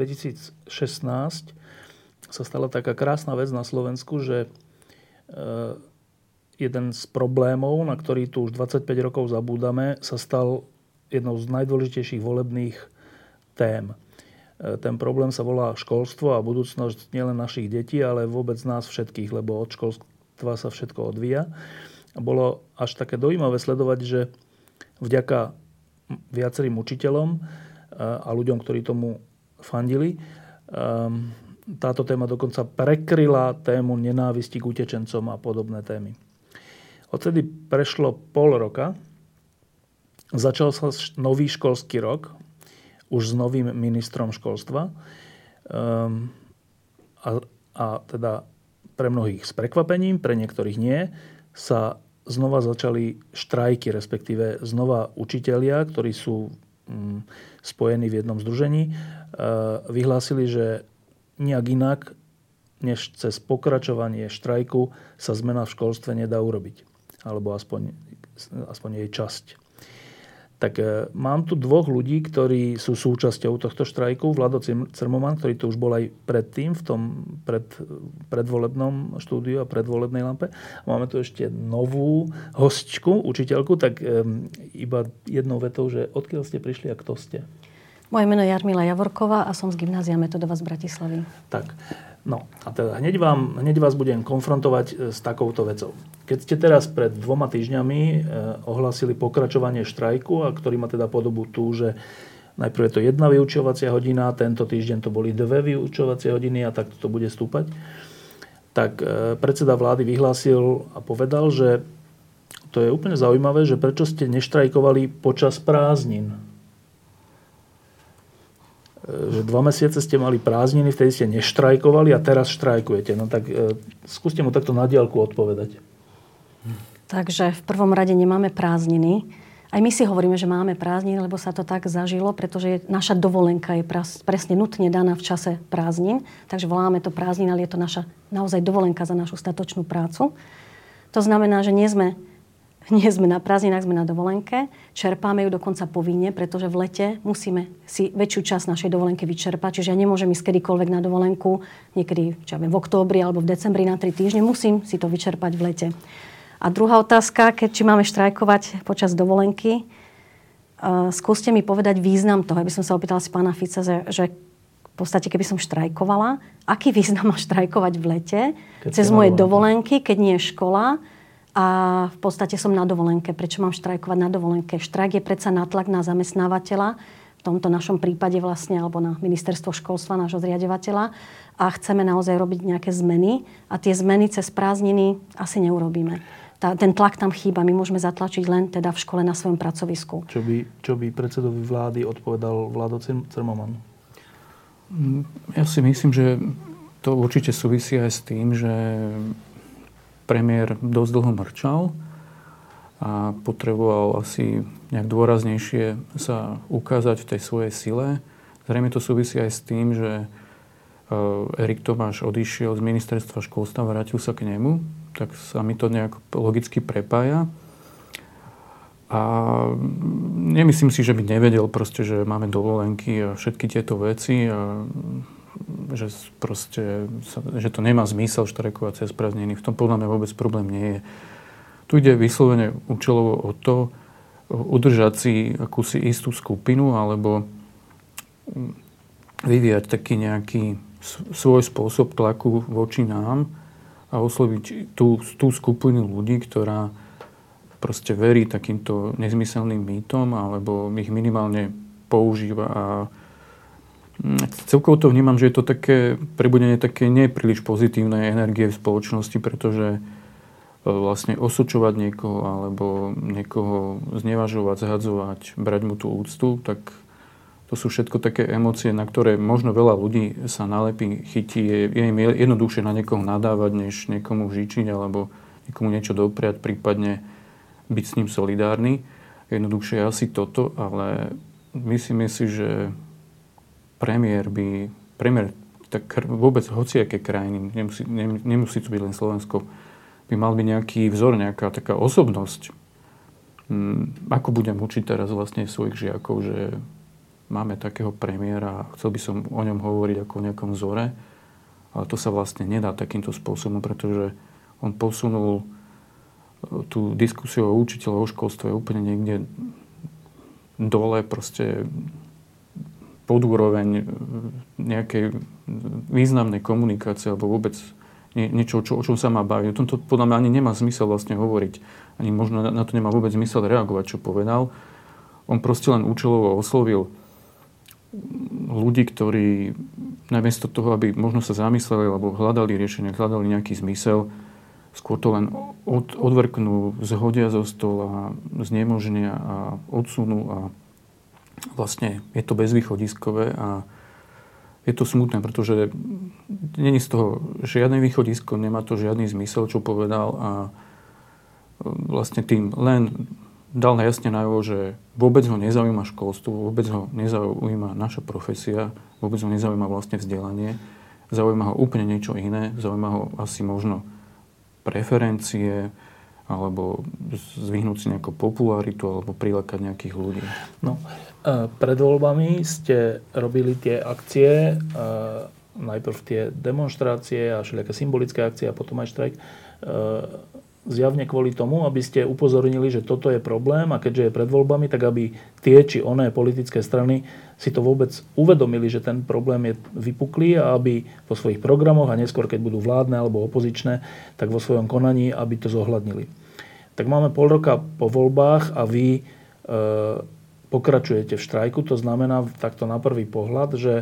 2016 sa stala taká krásna vec na Slovensku, že eh, jeden z problémov, na ktorý tu už 25 rokov zabúdame, sa stal jednou z najdôležitejších volebných tém. Eh, ten problém sa volá školstvo a budúcnosť nielen našich detí, ale vôbec nás všetkých, lebo od školstva sa všetko odvíja. Bolo až také dojímavé sledovať, že vďaka viacerým učiteľom a ľuďom, ktorí tomu fandili. Ehm, táto téma dokonca prekryla tému nenávisti k utečencom a podobné témy. Odtedy prešlo pol roka, začal sa nový školský rok, už s novým ministrom školstva. Ehm, a, a teda pre mnohých s prekvapením, pre niektorých nie, sa znova začali štrajky, respektíve znova učitelia, ktorí sú Mm, spojení v jednom združení, vyhlásili, že nejak inak než cez pokračovanie štrajku sa zmena v školstve nedá urobiť. Alebo aspoň, aspoň jej časť. Tak e, mám tu dvoch ľudí, ktorí sú súčasťou tohto štrajku. Vlado Cermoman, ktorý tu už bol aj predtým v tom pred, predvolebnom štúdiu a predvolebnej lampe. Máme tu ešte novú hostčku, učiteľku, tak iba jednou vetou, že odkiaľ ste prišli a kto ste? Moje meno je Jarmila Javorková a som z Gymnázia Metodova z Bratislavy. Tak, no a teda hneď, vám, hneď vás budem konfrontovať e, s takouto vecou. Keď ste teraz pred dvoma týždňami e, ohlasili pokračovanie štrajku, a ktorý má teda podobu tú, že najprv je to jedna vyučovacia hodina, tento týždeň to boli dve vyučovacie hodiny a takto to bude stúpať, tak e, predseda vlády vyhlásil a povedal, že to je úplne zaujímavé, že prečo ste neštrajkovali počas prázdnin že dva mesiace ste mali prázdniny, vtedy ste neštrajkovali a teraz štrajkujete. No tak e, skúste mu takto na diálku odpovedať. Takže v prvom rade nemáme prázdniny. Aj my si hovoríme, že máme prázdniny, lebo sa to tak zažilo, pretože naša dovolenka je presne nutne daná v čase prázdnin. Takže voláme to prázdnin, ale je to naša naozaj dovolenka za našu statočnú prácu. To znamená, že nie sme nie sme na prázdninách, sme na dovolenke. Čerpáme ju dokonca povinne, pretože v lete musíme si väčšiu časť našej dovolenky vyčerpať. Čiže ja nemôžem ísť kedykoľvek na dovolenku, niekedy čo ja viem, v októbri alebo v decembri na tri týždne. Musím si to vyčerpať v lete. A druhá otázka, keď či máme štrajkovať počas dovolenky, uh, skúste mi povedať význam toho. Aby som sa opýtala si pána Fica, že, že v podstate, keby som štrajkovala, aký význam má štrajkovať v lete, keď cez moje dovolenky, keď nie je škola, a v podstate som na dovolenke. Prečo mám štrajkovať na dovolenke? Štrajk je predsa natlak na zamestnávateľa, v tomto našom prípade vlastne, alebo na ministerstvo školstva, nášho zriadovateľa a chceme naozaj robiť nejaké zmeny a tie zmeny cez prázdniny asi neurobíme. Tá, ten tlak tam chýba. My môžeme zatlačiť len teda v škole na svojom pracovisku. Čo by, čo by predsedovi vlády odpovedal Vlado Cermoman? Ja si myslím, že to určite súvisí aj s tým, že premiér dosť dlho mrčal a potreboval asi nejak dôraznejšie sa ukázať v tej svojej sile. Zrejme to súvisí aj s tým, že e, Erik Tomáš odišiel z ministerstva školstva, vrátil sa k nemu, tak sa mi to nejak logicky prepája. A nemyslím si, že by nevedel proste, že máme dovolenky a všetky tieto veci a že, proste, že to nemá zmysel štrajkovať cez prázdniny. V tom podľa mňa vôbec problém nie je. Tu ide vyslovene účelovo o to, udržať si akúsi istú skupinu alebo vyvíjať taký nejaký svoj spôsob tlaku voči nám a osloviť tú, tú skupinu ľudí, ktorá proste verí takýmto nezmyselným mýtom alebo ich minimálne používa a Celkovo to vnímam, že je to také prebudenie také nepríliš pozitívnej energie v spoločnosti, pretože e, vlastne osočovať niekoho alebo niekoho znevažovať, zhadzovať, brať mu tú úctu, tak To sú všetko také emócie, na ktoré možno veľa ľudí sa nalepí, chytí. Je, je im jednoduchšie na niekoho nadávať, než niekomu žičiť alebo niekomu niečo dopriať, prípadne byť s ním solidárny. Jednoduchšie je asi toto, ale myslíme si, že premiér by, premiér tak vôbec hociaké krajiny, nemusí, nemusí to byť len Slovensko, by mal byť nejaký vzor, nejaká taká osobnosť. Hmm, ako budem učiť teraz vlastne svojich žiakov, že máme takého premiéra a chcel by som o ňom hovoriť ako o nejakom vzore, ale to sa vlastne nedá takýmto spôsobom, pretože on posunul e, tú diskusiu o učiteľov o školstve úplne niekde dole, proste pod úroveň e, nejakej významnej komunikácie alebo vôbec nie, niečo, čo, o čom sa má baviť. O tomto podľa mňa ani nemá zmysel vlastne hovoriť. Ani možno na to nemá vôbec zmysel reagovať, čo povedal. On proste len účelovo oslovil ľudí, ktorí namiesto toho, aby možno sa zamysleli alebo hľadali riešenie, hľadali nejaký zmysel, skôr to len od, odvrknú, zhodia zo stola, znemožnia a odsunú a vlastne je to bezvýchodiskové a je to smutné, pretože není z toho žiadne východisko, nemá to žiadny zmysel, čo povedal a vlastne tým len dal jasne najavo, že vôbec ho nezaujíma školstvo, vôbec ho nezaujíma naša profesia, vôbec ho nezaujíma vlastne vzdelanie, zaujíma ho úplne niečo iné, zaujíma ho asi možno preferencie, alebo zvyhnúť si nejakú popularitu, alebo prilákať nejakých ľudí. No, e, pred voľbami ste robili tie akcie, e, najprv tie demonstrácie a všelijaké symbolické akcie a potom aj štrajk e, zjavne kvôli tomu, aby ste upozornili, že toto je problém a keďže je pred voľbami, tak aby tie či oné politické strany si to vôbec uvedomili, že ten problém je vypuklý a aby vo svojich programoch a neskôr, keď budú vládne alebo opozičné, tak vo svojom konaní, aby to zohľadnili. Tak máme pol roka po voľbách a vy e, pokračujete v štrajku. To znamená takto na prvý pohľad, že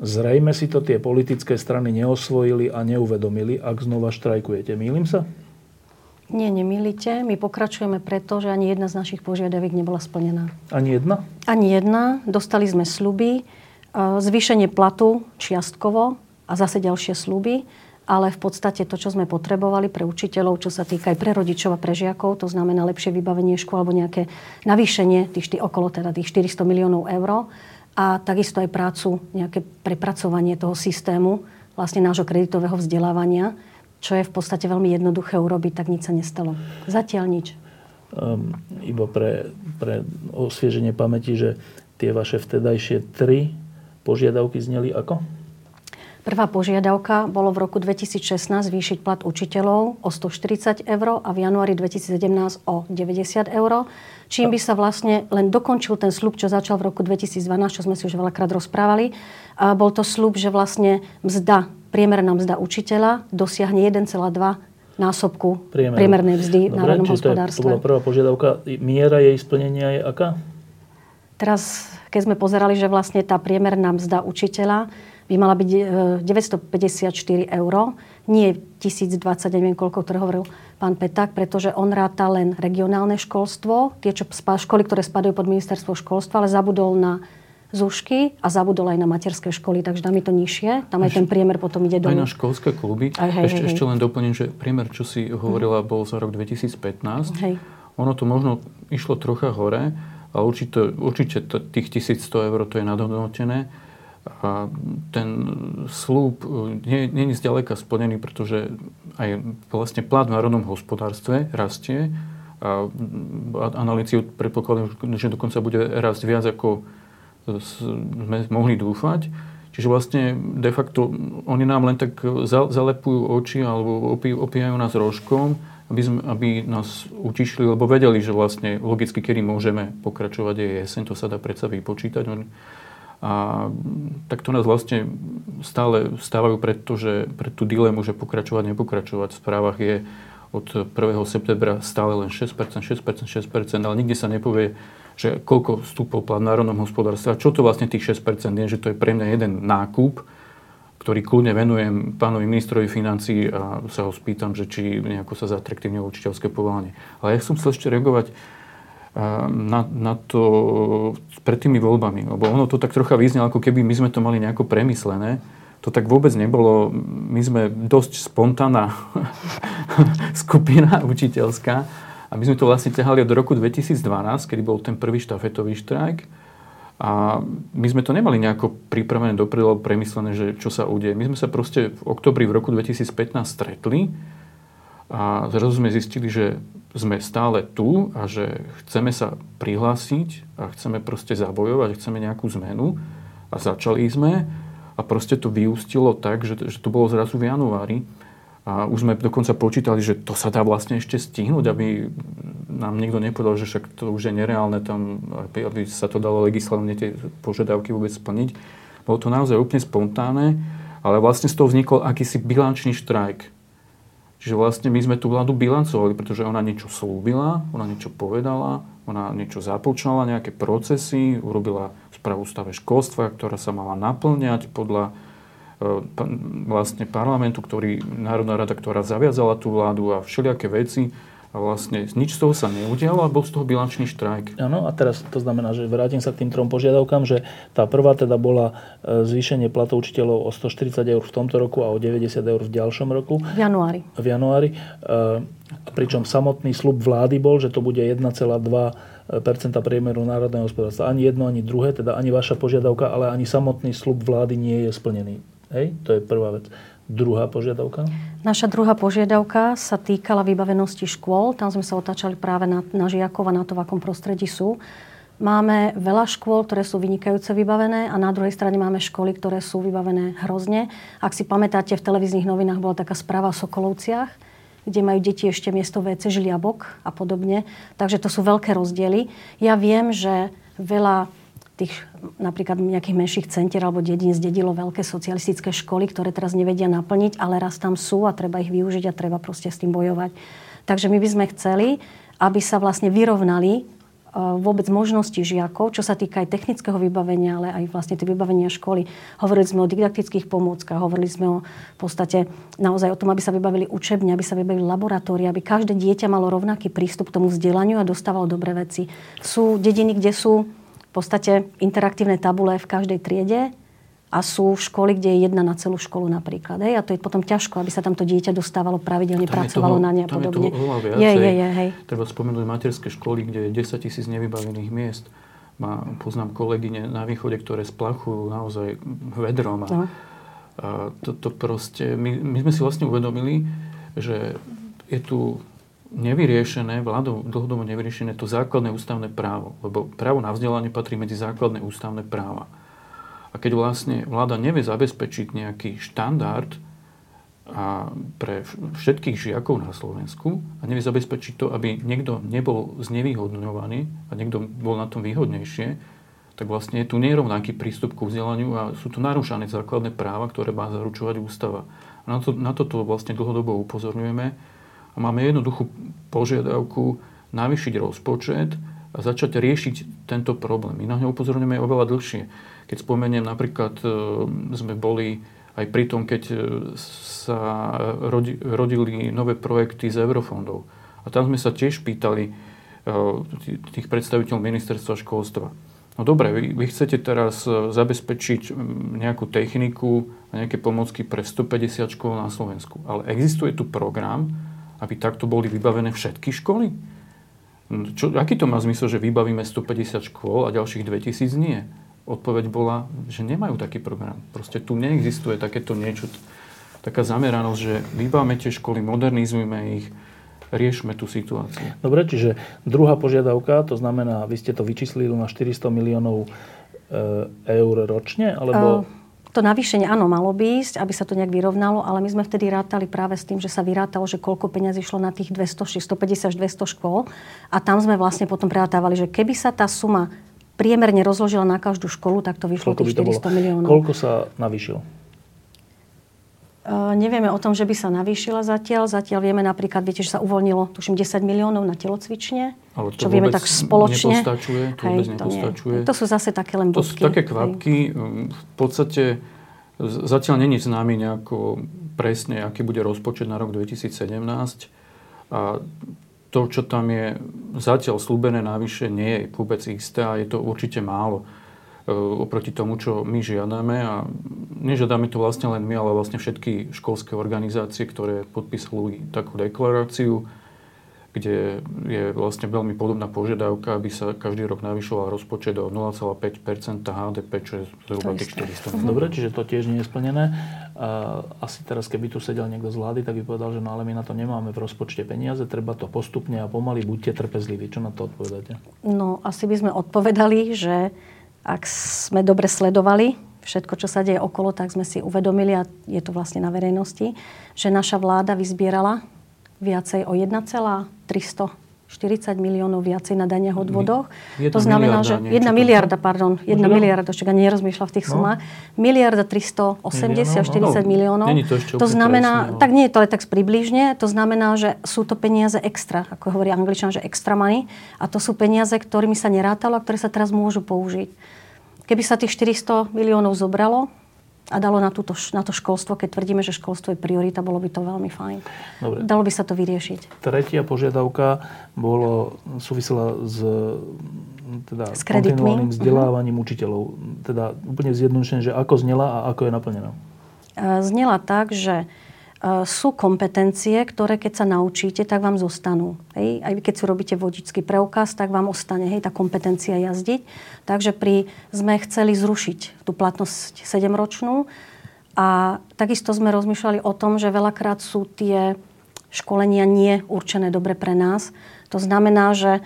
zrejme si to tie politické strany neosvojili a neuvedomili, ak znova štrajkujete. Mýlim sa? Nie, nemýlite. My pokračujeme preto, že ani jedna z našich požiadaviek nebola splnená. Ani jedna? Ani jedna. Dostali sme sluby, e, zvýšenie platu čiastkovo a zase ďalšie sluby, ale v podstate to, čo sme potrebovali pre učiteľov, čo sa týka aj pre rodičov a pre žiakov, to znamená lepšie vybavenie škôl alebo nejaké navýšenie tých, tých okolo teda tých 400 miliónov eur a takisto aj prácu, nejaké prepracovanie toho systému vlastne nášho kreditového vzdelávania, čo je v podstate veľmi jednoduché urobiť, tak nič sa nestalo. Zatiaľ nič. Um, iba pre, pre osvieženie pamäti, že tie vaše vtedajšie tri požiadavky zneli ako? Prvá požiadavka bolo v roku 2016 zvýšiť plat učiteľov o 140 eur a v januári 2017 o 90 eur. Čím by sa vlastne len dokončil ten slub, čo začal v roku 2012, čo sme si už veľakrát rozprávali. A bol to slub, že vlastne mzda priemerná mzda učiteľa dosiahne 1,2 násobku Priemer. priemernej mzdy v národnom hospodárstve. To bola prvá požiadavka. Miera jej splnenia je aká? Teraz, keď sme pozerali, že vlastne tá priemerná mzda učiteľa by mala byť 954 e, eur, nie 1020, neviem koľko, ktoré hovoril pán Peták, pretože on ráta len regionálne školstvo, tie čo, školy, ktoré spadajú pod ministerstvo školstva, ale zabudol na zúšky a zabudol aj na materské školy, takže tam je to nižšie. Tam aj ten priemer potom ide do... Aj na školské kluby. Aj, hej, ešte, hej, ešte len doplním, že priemer, čo si hovorila, bol za rok 2015. Hej. Ono to možno išlo trocha hore, ale určite, určite tých 1100 eur to je nadhodnotené. A ten slúb nie, nie je zďaleka splnený, pretože aj vlastne plát v národnom hospodárstve rastie a analýciu predpokladajú, že dokonca bude rásť viac ako sme mohli dúfať. Čiže vlastne de facto oni nám len tak zalepujú oči alebo opíjajú nás rožkom, aby, sme, aby nás utišili, lebo vedeli, že vlastne logicky, kedy môžeme pokračovať je jeseň, to sa dá predsa vypočítať. A tak to nás vlastne stále stávajú pred, to, že, pred tú dilemu, že pokračovať, nepokračovať. V správach je od 1. septembra stále len 6%, 6%, 6%, ale nikde sa nepovie, že koľko vstúpol plat v národnom hospodárstve a čo to vlastne tých 6% je, že to je pre mňa jeden nákup, ktorý kľudne venujem pánovi ministrovi financí a sa ho spýtam, že či nejako sa zatraktívne učiteľské povolanie. Ale ja som chcel ešte reagovať na, na to pred tými voľbami. Lebo ono to tak trocha vyznelo, ako keby my sme to mali nejako premyslené. To tak vôbec nebolo. My sme dosť spontánna skupina učiteľská. A my sme to vlastne ťahali od roku 2012, kedy bol ten prvý štafetový štrajk. A my sme to nemali nejako pripravené dopredu premyslené, že čo sa udeje. My sme sa proste v oktobri v roku 2015 stretli a zrazu sme zistili, že sme stále tu a že chceme sa prihlásiť a chceme proste zabojovať, chceme nejakú zmenu. A začali sme a proste to vyústilo tak, že, že to bolo zrazu v januári. A už sme dokonca počítali, že to sa dá vlastne ešte stihnúť, aby nám niekto nepovedal, že však to už je nereálne tam, aby, aby sa to dalo legislatívne tie požiadavky vôbec splniť. Bolo to naozaj úplne spontánne, ale vlastne z toho vznikol akýsi bilančný štrajk. Čiže vlastne my sme tú vládu bilancovali, pretože ona niečo slúbila, ona niečo povedala, ona niečo započala, nejaké procesy, urobila správu stave školstva, ktorá sa mala naplňať podľa e, vlastne parlamentu, ktorý, Národná rada, ktorá zaviazala tú vládu a všelijaké veci a vlastne nič z toho sa neudialo a bol z toho bilančný štrajk. Áno, a teraz to znamená, že vrátim sa k tým trom požiadavkám, že tá prvá teda bola e, zvýšenie platov učiteľov o 140 eur v tomto roku a o 90 eur v ďalšom roku. V januári. V januári. E, pričom samotný slub vlády bol, že to bude 1,2 priemeru národného hospodárstva. Ani jedno, ani druhé, teda ani vaša požiadavka, ale ani samotný slub vlády nie je splnený. Hej? To je prvá vec. Druhá požiadavka? Naša druhá požiadavka sa týkala vybavenosti škôl. Tam sme sa otáčali práve na, na žiakov a na to, v akom prostredí sú. Máme veľa škôl, ktoré sú vynikajúce vybavené a na druhej strane máme školy, ktoré sú vybavené hrozne. Ak si pamätáte, v televíznych novinách bola taká správa o Sokolovciach, kde majú deti ešte miesto WC žliabok a podobne. Takže to sú veľké rozdiely. Ja viem, že veľa tých napríklad nejakých menších centier alebo dedín zdedilo veľké socialistické školy, ktoré teraz nevedia naplniť, ale raz tam sú a treba ich využiť a treba proste s tým bojovať. Takže my by sme chceli, aby sa vlastne vyrovnali e, vôbec možnosti žiakov, čo sa týka aj technického vybavenia, ale aj vlastne tie vybavenia školy. Hovorili sme o didaktických pomôckach, hovorili sme o v podstate naozaj o tom, aby sa vybavili učebne, aby sa vybavili laboratória, aby každé dieťa malo rovnaký prístup k tomu vzdelaniu a dostávalo dobré veci. Sú dediny, kde sú podstate interaktívne tabule v každej triede a sú školy, kde je jedna na celú školu napríklad. Hej? A to je potom ťažko, aby sa tam to dieťa dostávalo pravidelne, pracovalo toho, na ne a podobne. Je, je, je, je, hej. Treba spomenúť materské školy, kde je 10 tisíc nevybavených miest. Má, poznám kolegyne na východe, ktoré splachujú naozaj vedrom. A, no. a to, to proste, my, my sme si vlastne uvedomili, že je tu nevyriešené, vládou dlhodobo nevyriešené to základné ústavné právo. Lebo právo na vzdelanie patrí medzi základné ústavné práva. A keď vlastne vláda nevie zabezpečiť nejaký štandard a pre všetkých žiakov na Slovensku a nevie zabezpečiť to, aby niekto nebol znevýhodňovaný a niekto bol na tom výhodnejšie, tak vlastne je tu nerovnaký prístup k vzdelaniu a sú tu narúšané základné práva, ktoré má zaručovať ústava. Na, to, na toto vlastne dlhodobo upozorňujeme a máme jednoduchú požiadavku navýšiť rozpočet a začať riešiť tento problém. My na ňo upozorňujeme oveľa dlhšie. Keď spomeniem, napríklad e, sme boli aj pri tom, keď e, sa rodili nové projekty z eurofondov. A tam sme sa tiež pýtali e, tých predstaviteľov ministerstva školstva. No dobre, vy, vy chcete teraz zabezpečiť nejakú techniku a nejaké pomocky pre 150 škôl na Slovensku. Ale existuje tu program, aby takto boli vybavené všetky školy? Čo, aký to má zmysel, že vybavíme 150 škôl a ďalších 2000 nie? Odpoveď bola, že nemajú taký program. Proste tu neexistuje takéto niečo, taká zameranosť, že vybavme tie školy, modernizujme ich, riešme tú situáciu. Dobre, čiže druhá požiadavka, to znamená, vy ste to vyčíslili na 400 miliónov e, eur ročne, alebo... Uh to navýšenie áno malo by ísť, aby sa to nejak vyrovnalo, ale my sme vtedy rátali práve s tým, že sa vyrátalo, že koľko peňazí išlo na tých 200, 150 až 200 škôl. A tam sme vlastne potom prerátávali, že keby sa tá suma priemerne rozložila na každú školu, tak to vyšlo koľko tých 400 miliónov. Koľko sa navýšilo? Uh, nevieme o tom, že by sa navýšila zatiaľ. Zatiaľ vieme napríklad, viete, že sa uvoľnilo, tuším, 10 miliónov na telocvične. Ale to čo vieme tak spoločne. Nepostačuje, to vôbec Hej, to nepostačuje. Nie. To sú zase také len bodky. To sú také kvapky. Hej. V podstate zatiaľ není známy nejako presne, aký bude rozpočet na rok 2017. A to, čo tam je zatiaľ slúbené navyše, nie je vôbec isté a je to určite málo oproti tomu, čo my žiadame. A nežiadame to vlastne len my, ale vlastne všetky školské organizácie, ktoré podpísali takú deklaráciu kde je vlastne veľmi podobná požiadavka, aby sa každý rok navyšoval rozpočet o 0,5 HDP, čo je zhruba tých 400 mhm. Dobre, čiže to tiež nie je splnené. Asi teraz, keby tu sedel niekto z vlády, tak by povedal, že no ale my na to nemáme v rozpočte peniaze, treba to postupne a pomaly, buďte trpezliví. Čo na to odpovedáte? No, asi by sme odpovedali, že ak sme dobre sledovali všetko, čo sa deje okolo, tak sme si uvedomili, a je to vlastne na verejnosti, že naša vláda vyzbierala viacej o 1,340 miliónov viacej na daniach odvodoch. To znamená, že 1 miliarda, pardon, 1 miliarda, čo ani nerozmýšľa v tých no. sumách. Miliarda 380, 40 no, miliónov. to, to znamená, presne, no. tak nie je to ale tak približne, to znamená, že sú to peniaze extra, ako hovorí angličan, že extra money. A to sú peniaze, ktorými sa nerátalo a ktoré sa teraz môžu použiť. Keby sa tých 400 miliónov zobralo, a dalo na, túto, na to školstvo, keď tvrdíme, že školstvo je priorita, bolo by to veľmi fajn. Dobre. Dalo by sa to vyriešiť. Tretia požiadavka bolo, súvisela s, teda, s kontinuálnym mhm. vzdelávaním uh-huh. učiteľov. Teda úplne zjednodušene, že ako znela a ako je naplnená. Znela tak, že Eh, sú kompetencie, ktoré keď sa naučíte, tak vám zostanú. Hej? Aj keď si robíte vodičský preukaz, tak vám ostane hej, tá kompetencia jazdiť. Takže pri, sme chceli zrušiť tú platnosť 7-ročnú a takisto sme rozmýšľali o tom, že veľakrát sú tie školenia nie určené dobre pre nás. To znamená, že e,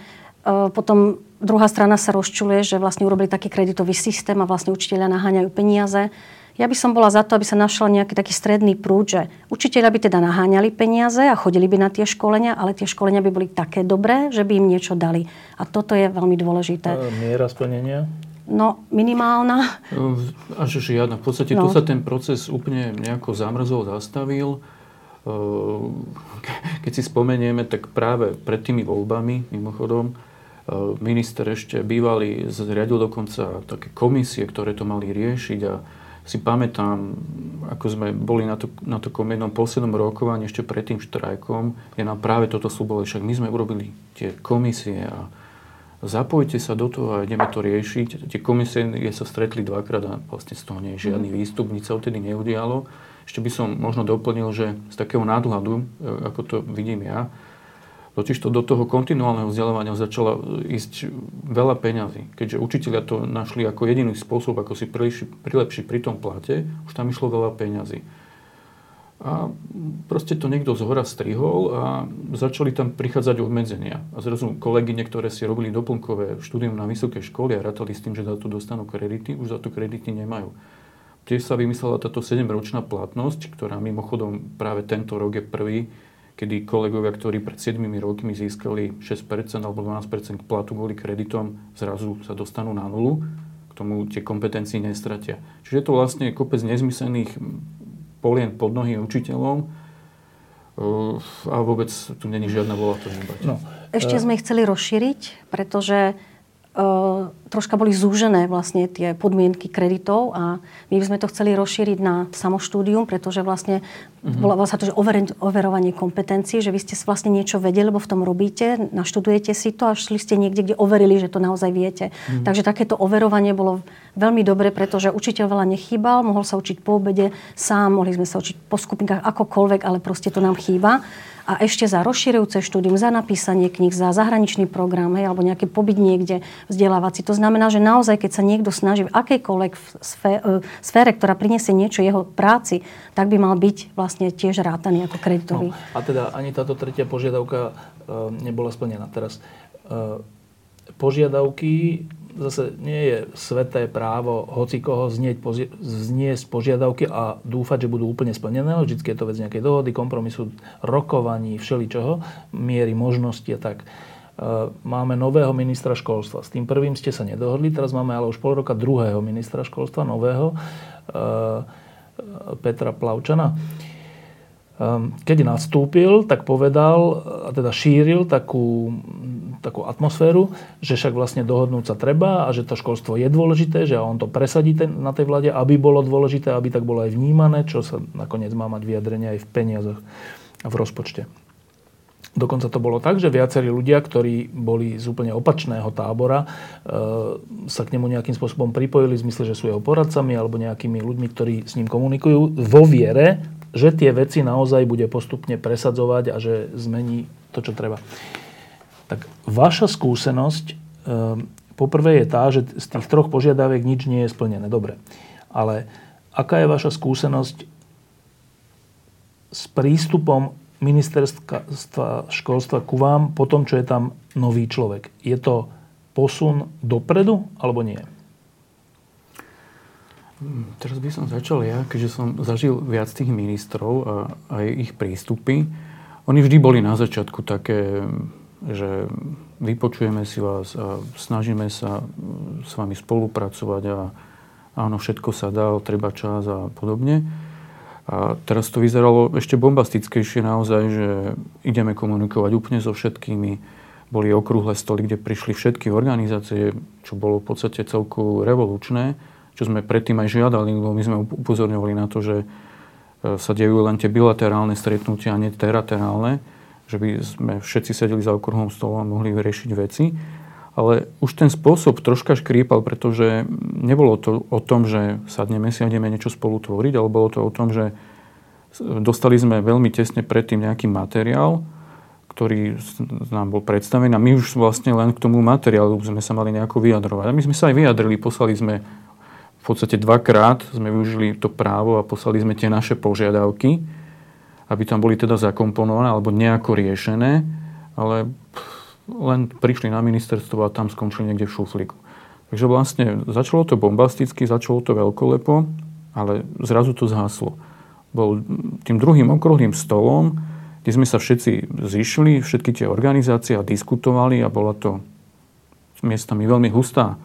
potom druhá strana sa rozčuluje, že vlastne urobili taký kreditový systém a vlastne učiteľia naháňajú peniaze ja by som bola za to, aby sa našla nejaký taký stredný prúd, že učiteľia by teda naháňali peniaze a chodili by na tie školenia, ale tie školenia by boli také dobré, že by im niečo dali. A toto je veľmi dôležité. Miera splnenia? No, minimálna. Až žiadna. V podstate no. tu sa ten proces úplne nejako zamrzol, zastavil. Keď si spomenieme, tak práve pred tými voľbami, mimochodom, minister ešte bývalý zriadil dokonca také komisie, ktoré to mali riešiť a si pamätám, ako sme boli na, to, na takom jednom poslednom rokovaní ešte pred tým štrajkom, je nám práve toto slúbovali, však my sme urobili tie komisie a zapojte sa do toho a ideme to riešiť. Tie komisie sa stretli dvakrát a vlastne z toho nie je žiadny mhm. výstup, nič sa vtedy neudialo. Ešte by som možno doplnil, že z takého nadhľadu, e, ako to vidím ja, Totiž to do toho kontinuálneho vzdelávania začala ísť veľa peňazí. Keďže učiteľia to našli ako jediný spôsob, ako si prilepšiť pri tom plate, už tam išlo veľa peňazí. A proste to niekto z hora strihol a začali tam prichádzať obmedzenia. A zrazu kolegy, ktoré si robili doplnkové štúdium na vysokej škole a rátali s tým, že za to dostanú kredity, už za to kredity nemajú. Tiež sa vymyslela táto 7-ročná platnosť, ktorá mimochodom práve tento rok je prvý, kedy kolegovia, ktorí pred 7 rokmi získali 6% alebo 12% platu kvôli kreditom, zrazu sa dostanú na nulu, k tomu tie kompetencie nestratia. Čiže je to vlastne kopec nezmyselných polien pod nohy učiteľom a vôbec tu není žiadna vola to nebať. No. Ešte sme ich chceli rozšíriť, pretože troška boli zúžené vlastne tie podmienky kreditov a my by sme to chceli rozšíriť na samoštúdium, pretože vlastne mm-hmm. bolo sa to, že overovanie kompetencií, že vy ste vlastne niečo vedeli, lebo v tom robíte, naštudujete si to a šli ste niekde, kde overili, že to naozaj viete. Mm-hmm. Takže takéto overovanie bolo veľmi dobre, pretože učiteľ veľa nechýbal, mohol sa učiť po obede sám, mohli sme sa učiť po skupinkách akokoľvek, ale proste to nám chýba a ešte za rozširujúce štúdium, za napísanie kníh, za zahraničný program hej, alebo nejaký pobyt niekde vzdelávací. To znamená, že naozaj, keď sa niekto snaží v akejkoľvek e, sfére, ktorá priniesie niečo jeho práci, tak by mal byť vlastne tiež rátaný ako kreditový. No, a teda ani táto tretia požiadavka e, nebola splnená. Teraz e, požiadavky zase nie je sveté právo hoci koho znieť, pozi- požiadavky a dúfať, že budú úplne splnené. Vždycky je to vec nejakej dohody, kompromisu, rokovaní, všeličoho, miery možnosti a tak. E, máme nového ministra školstva. S tým prvým ste sa nedohodli, teraz máme ale už pol roka druhého ministra školstva, nového, e, Petra Plavčana. Ehm, keď nastúpil, tak povedal, a teda šíril takú, takú atmosféru, že však vlastne dohodnúť sa treba a že to školstvo je dôležité, že on to presadí ten, na tej vláde, aby bolo dôležité, aby tak bolo aj vnímané, čo sa nakoniec má mať vyjadrenie aj v peniazoch v rozpočte. Dokonca to bolo tak, že viacerí ľudia, ktorí boli z úplne opačného tábora, e, sa k nemu nejakým spôsobom pripojili v zmysle, že sú jeho poradcami alebo nejakými ľuďmi, ktorí s ním komunikujú vo viere, že tie veci naozaj bude postupne presadzovať a že zmení to, čo treba. Tak vaša skúsenosť e, poprvé je tá, že z tých troch požiadaviek nič nie je splnené. Dobre. Ale aká je vaša skúsenosť s prístupom ministerstva školstva ku vám po tom, čo je tam nový človek? Je to posun dopredu alebo nie? Hmm, teraz by som začal ja, keďže som zažil viac tých ministrov a aj ich prístupy. Oni vždy boli na začiatku také, že vypočujeme si vás a snažíme sa s vami spolupracovať a áno, všetko sa dá, treba čas a podobne. A teraz to vyzeralo ešte bombastickejšie naozaj, že ideme komunikovať úplne so všetkými. Boli okrúhle stoly, kde prišli všetky organizácie, čo bolo v podstate celku revolučné, čo sme predtým aj žiadali, lebo my sme upozorňovali na to, že e, sa dejú len tie bilaterálne stretnutia a nie teraterálne, že by sme všetci sedeli za okruhom stolu a mohli vyriešiť veci. Ale už ten spôsob troška škrípal, pretože nebolo to o tom, že sadneme si a ideme niečo spolu tvoriť, ale bolo to o tom, že dostali sme veľmi tesne predtým nejaký materiál, ktorý nám bol predstavený a my už vlastne len k tomu materiálu sme sa mali nejako vyjadrovať. A my sme sa aj vyjadrili, poslali sme v podstate dvakrát, sme využili to právo a poslali sme tie naše požiadavky, aby tam boli teda zakomponované alebo nejako riešené, ale len prišli na ministerstvo a tam skončili niekde v šuflíku. Takže vlastne začalo to bombasticky, začalo to veľkolepo, ale zrazu to zhaslo. Bol tým druhým okrúhlým stolom, kde sme sa všetci zišli, všetky tie organizácie a diskutovali a bola to miestami veľmi hustá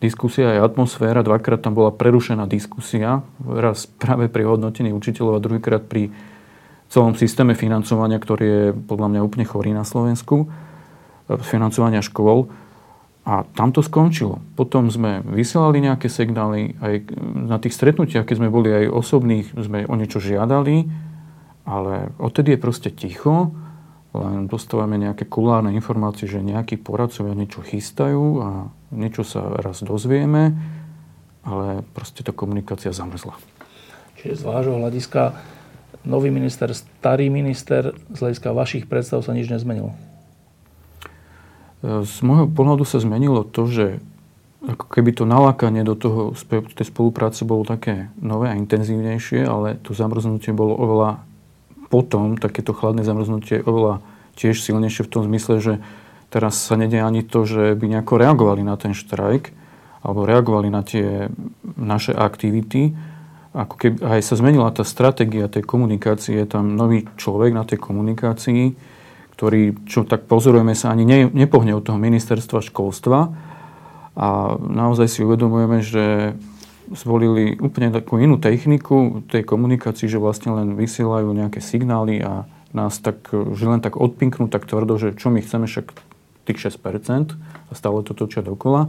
diskusia aj atmosféra. Dvakrát tam bola prerušená diskusia, raz práve pri hodnotení učiteľov a druhýkrát pri celom systéme financovania, ktorý je podľa mňa úplne chorý na Slovensku financovania škôl. A tam to skončilo. Potom sme vysielali nejaké signály, aj na tých stretnutiach, keď sme boli aj osobných, sme o niečo žiadali, ale odtedy je proste ticho, len dostávame nejaké kulárne informácie, že nejakí poradcovia niečo chystajú a niečo sa raz dozvieme, ale proste tá komunikácia zamrzla. Čiže z vášho hľadiska nový minister, starý minister, z hľadiska vašich predstav sa nič nezmenilo? Z môjho pohľadu sa zmenilo to, že ako keby to nalákanie do toho, tej spolupráce bolo také nové a intenzívnejšie, ale to zamrznutie bolo oveľa potom, takéto chladné zamrznutie oveľa tiež silnejšie v tom zmysle, že teraz sa nedie ani to, že by nejako reagovali na ten štrajk alebo reagovali na tie naše aktivity. Ako keby aj sa zmenila tá stratégia tej komunikácie, je tam nový človek na tej komunikácii, ktorý, čo tak pozorujeme, sa ani ne, nepohne od toho ministerstva školstva. A naozaj si uvedomujeme, že zvolili úplne takú inú techniku tej komunikácii, že vlastne len vysielajú nejaké signály a nás tak, že len tak odpinknú tak tvrdo, že čo my chceme, však tých 6% a stále to točia dokola.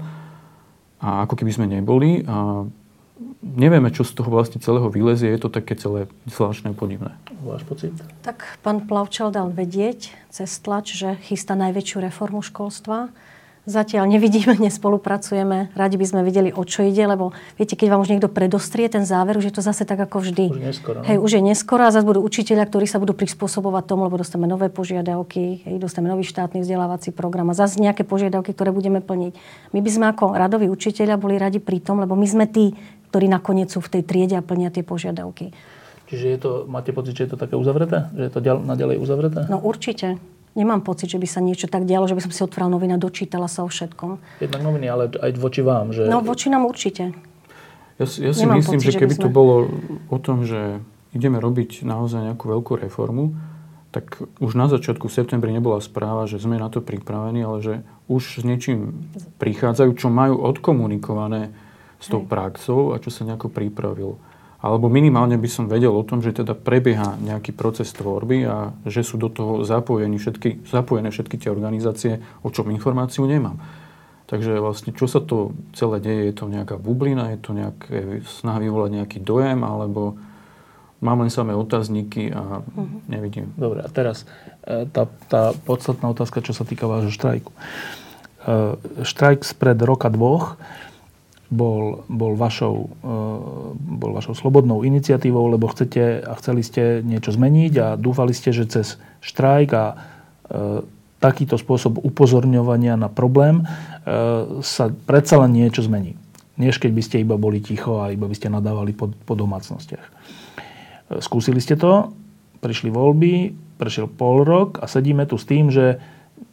A ako keby sme neboli. A nevieme, čo z toho vlastne celého vylezie. Je to také celé zvláštne podivné. Váš pocit? Tak pán Plavčel dal vedieť cez tlač, že chystá najväčšiu reformu školstva. Zatiaľ nevidíme, nespolupracujeme. Radi by sme videli, o čo ide, lebo viete, keď vám už niekto predostrie ten záver, už je to zase tak ako vždy. Už neskoro. No? Hej, už je neskoro a zase budú učiteľia, ktorí sa budú prispôsobovať tomu, lebo dostaneme nové požiadavky, hej, dostaneme nový štátny vzdelávací program a zase nejaké požiadavky, ktoré budeme plniť. My by sme ako radoví učiteľia boli radi pri tom, lebo my sme tí, ktorí nakoniec sú v tej triede a plnia tie požiadavky. Čiže je to, máte pocit, že je to také uzavreté? Že je to ďal, naďalej uzavreté? No určite nemám pocit, že by sa niečo tak dialo, že by som si otvorila novina, dočítala sa o všetkom. Jednak noviny, ale aj voči vám. Že... No voči nám určite. Ja, ja si nemám myslím, pocit, že keby že sme... to bolo o tom, že ideme robiť naozaj nejakú veľkú reformu, tak už na začiatku v septembri nebola správa, že sme na to pripravení, ale že už s niečím prichádzajú, čo majú odkomunikované s tou praxou a čo sa nejako pripravilo alebo minimálne by som vedel o tom, že teda prebieha nejaký proces tvorby a že sú do toho zapojení všetky, zapojené všetky tie organizácie, o čom informáciu nemám. Takže vlastne, čo sa to celé deje? Je to nejaká bublina? Je to nejaké snaha vyvolať nejaký dojem? Alebo Mám len samé otázniky a uh-huh. nevidím. Dobre, a teraz e, tá, tá podstatná otázka, čo sa týka vášho štrajku. E, štrajk spred roka dvoch bol, bol, vašou, e, bol vašou slobodnou iniciatívou, lebo chcete a chceli ste niečo zmeniť a dúfali ste, že cez štrajk a takýto spôsob upozorňovania na problém sa predsa len niečo zmení. Než keď by ste iba boli ticho a iba by ste nadávali po, po domácnostiach. Skúsili ste to, prišli voľby, prešiel pol rok a sedíme tu s tým, že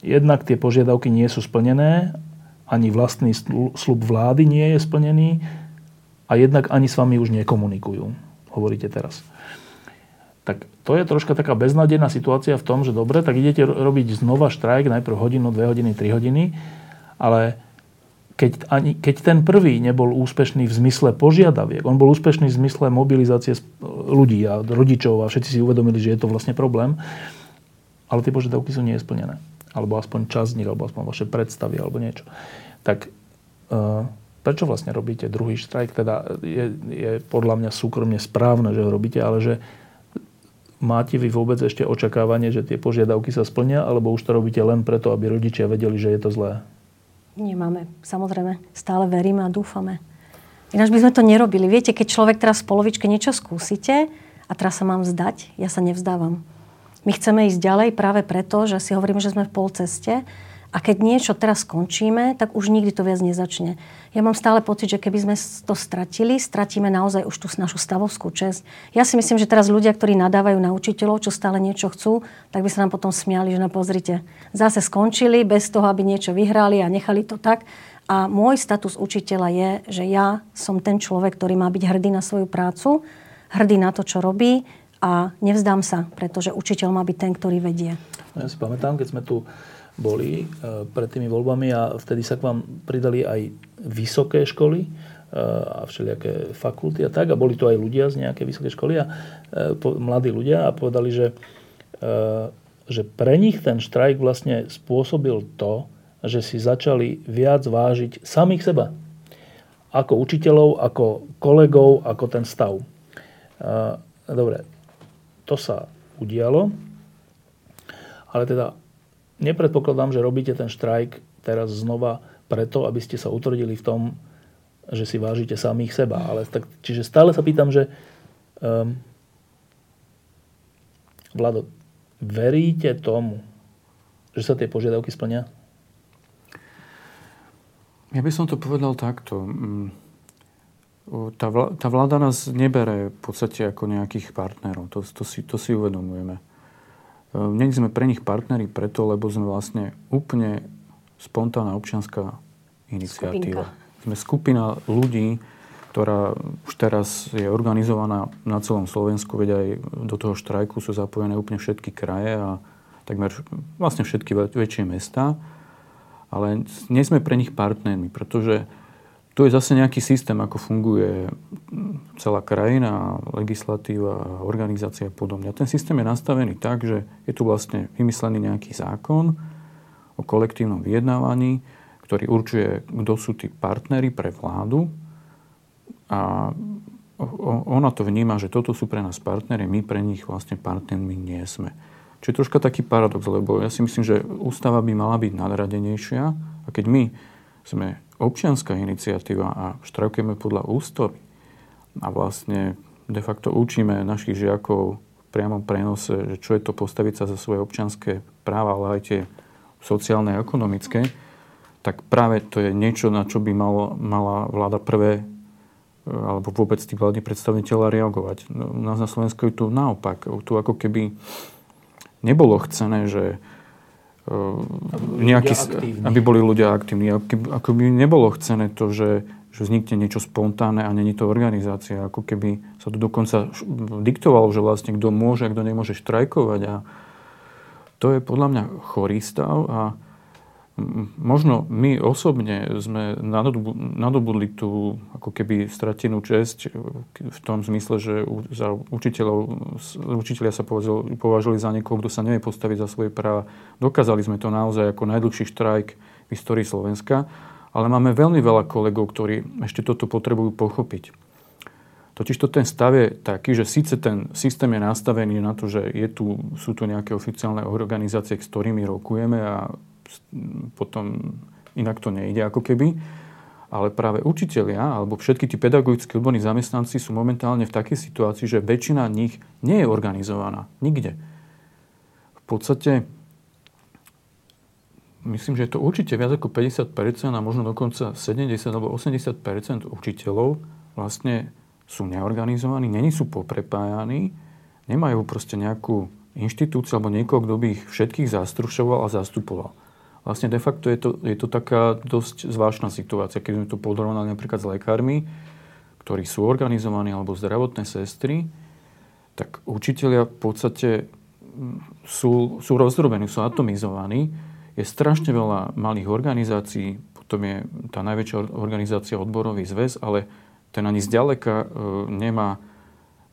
jednak tie požiadavky nie sú splnené, ani vlastný slub vlády nie je splnený a jednak ani s vami už nekomunikujú. Hovoríte teraz. Tak to je troška taká beznadená situácia v tom, že dobre, tak idete robiť znova štrajk, najprv hodinu, dve hodiny, tri hodiny, ale keď, ani, keď ten prvý nebol úspešný v zmysle požiadaviek, on bol úspešný v zmysle mobilizácie ľudí a rodičov a všetci si uvedomili, že je to vlastne problém, ale tie požiadavky sú nesplnené. Alebo aspoň čas z nich, alebo aspoň vaše predstavy, alebo niečo. Tak uh, prečo vlastne robíte druhý štrajk? Teda je, je podľa mňa súkromne správne, že ho robíte, ale že máte vy vôbec ešte očakávanie, že tie požiadavky sa splnia, alebo už to robíte len preto, aby rodičia vedeli, že je to zlé? Nemáme. Samozrejme, stále veríme a dúfame. Ináč by sme to nerobili. Viete, keď človek teraz v polovičke niečo skúsite a teraz sa mám vzdať, ja sa nevzdávam. My chceme ísť ďalej práve preto, že si hovoríme, že sme v polceste a keď niečo teraz skončíme, tak už nikdy to viac nezačne. Ja mám stále pocit, že keby sme to stratili, stratíme naozaj už tú našu stavovskú čest. Ja si myslím, že teraz ľudia, ktorí nadávajú na učiteľov, čo stále niečo chcú, tak by sa nám potom smiali, že no pozrite, zase skončili bez toho, aby niečo vyhrali a nechali to tak. A môj status učiteľa je, že ja som ten človek, ktorý má byť hrdý na svoju prácu, hrdý na to, čo robí a nevzdám sa, pretože učiteľ má byť ten, ktorý vedie. No ja si pamätám, keď sme tu boli e, pred tými voľbami a vtedy sa k vám pridali aj vysoké školy e, a všelijaké fakulty a tak. A boli tu aj ľudia z nejaké vysoké školy a e, mladí ľudia a povedali, že, že pre nich ten štrajk vlastne spôsobil to, že si začali viac vážiť samých seba. Ako učiteľov, ako kolegov, ako ten stav. Dobre, to sa udialo, ale teda nepredpokladám, že robíte ten štrajk teraz znova preto, aby ste sa utvrdili v tom, že si vážite samých seba. Ale tak, čiže stále sa pýtam, že um, Vlado, veríte tomu, že sa tie požiadavky splnia? Ja by som to povedal takto. Mm, tá, vláda nás nebere v podstate ako nejakých partnerov. To, to, si, to si uvedomujeme. Ehm, nie sme pre nich partneri preto, lebo sme vlastne úplne spontánna občianská iniciatíva. Skupinka. Sme skupina ľudí, ktorá už teraz je organizovaná na celom Slovensku, veď aj do toho štrajku sú zapojené úplne všetky kraje a takmer vlastne všetky väčšie mesta. Ale nie sme pre nich partnermi, pretože tu je zase nejaký systém, ako funguje celá krajina, legislatíva, organizácia a podobne. A ten systém je nastavený tak, že je tu vlastne vymyslený nejaký zákon o kolektívnom vyjednávaní, ktorý určuje, kto sú tí partnery pre vládu a ona to vníma, že toto sú pre nás partnery, my pre nich vlastne partnermi nie sme. Čo je troška taký paradox, lebo ja si myslím, že ústava by mala byť nadradenejšia a keď my sme občianská iniciatíva a štrajkujeme podľa ústavy a vlastne de facto učíme našich žiakov v priamom prenose, že čo je to postaviť sa za svoje občianské práva, ale aj tie sociálne a ekonomické, tak práve to je niečo, na čo by malo, mala vláda prvé alebo vôbec tí vládni predstaviteľa reagovať. U nás na Slovensku je tu naopak. Tu ako keby nebolo chcené, že aby, nejaký, aby boli ľudia aktívni. Ako by nebolo chcené to, že, že vznikne niečo spontánne a není to organizácia. Ako keby sa to dokonca diktovalo, že vlastne kto môže a kto nemôže štrajkovať. A to je podľa mňa chorý stav a možno my osobne sme nadobudli tú ako keby stratenú česť v tom zmysle, že za učiteľov, učiteľia sa považovali za niekoho, kto sa nevie postaviť za svoje práva. Dokázali sme to naozaj ako najdlhší štrajk v histórii Slovenska, ale máme veľmi veľa kolegov, ktorí ešte toto potrebujú pochopiť. Totiž to ten stav je taký, že síce ten systém je nastavený na to, že je tu, sú tu nejaké oficiálne organizácie, s ktorými rokujeme a potom inak to nejde ako keby. Ale práve učitelia alebo všetky tí pedagogickí odborní zamestnanci sú momentálne v takej situácii, že väčšina nich nie je organizovaná. Nikde. V podstate myslím, že je to určite viac ako 50% a možno dokonca 70 alebo 80% učiteľov vlastne sú neorganizovaní, není sú poprepájaní, nemajú proste nejakú inštitúciu alebo niekoho, kto by ich všetkých zastrušoval a zastupoval. Vlastne de facto je to, je to taká dosť zvláštna situácia, keď sme to podorovnali napríklad s lekármi, ktorí sú organizovaní, alebo zdravotné sestry, tak učiteľia v podstate mm, sú, sú rozdrobení, sú atomizovaní. Je strašne veľa malých organizácií, potom je tá najväčšia organizácia odborový zväz, ale ten ani zďaleka e, nemá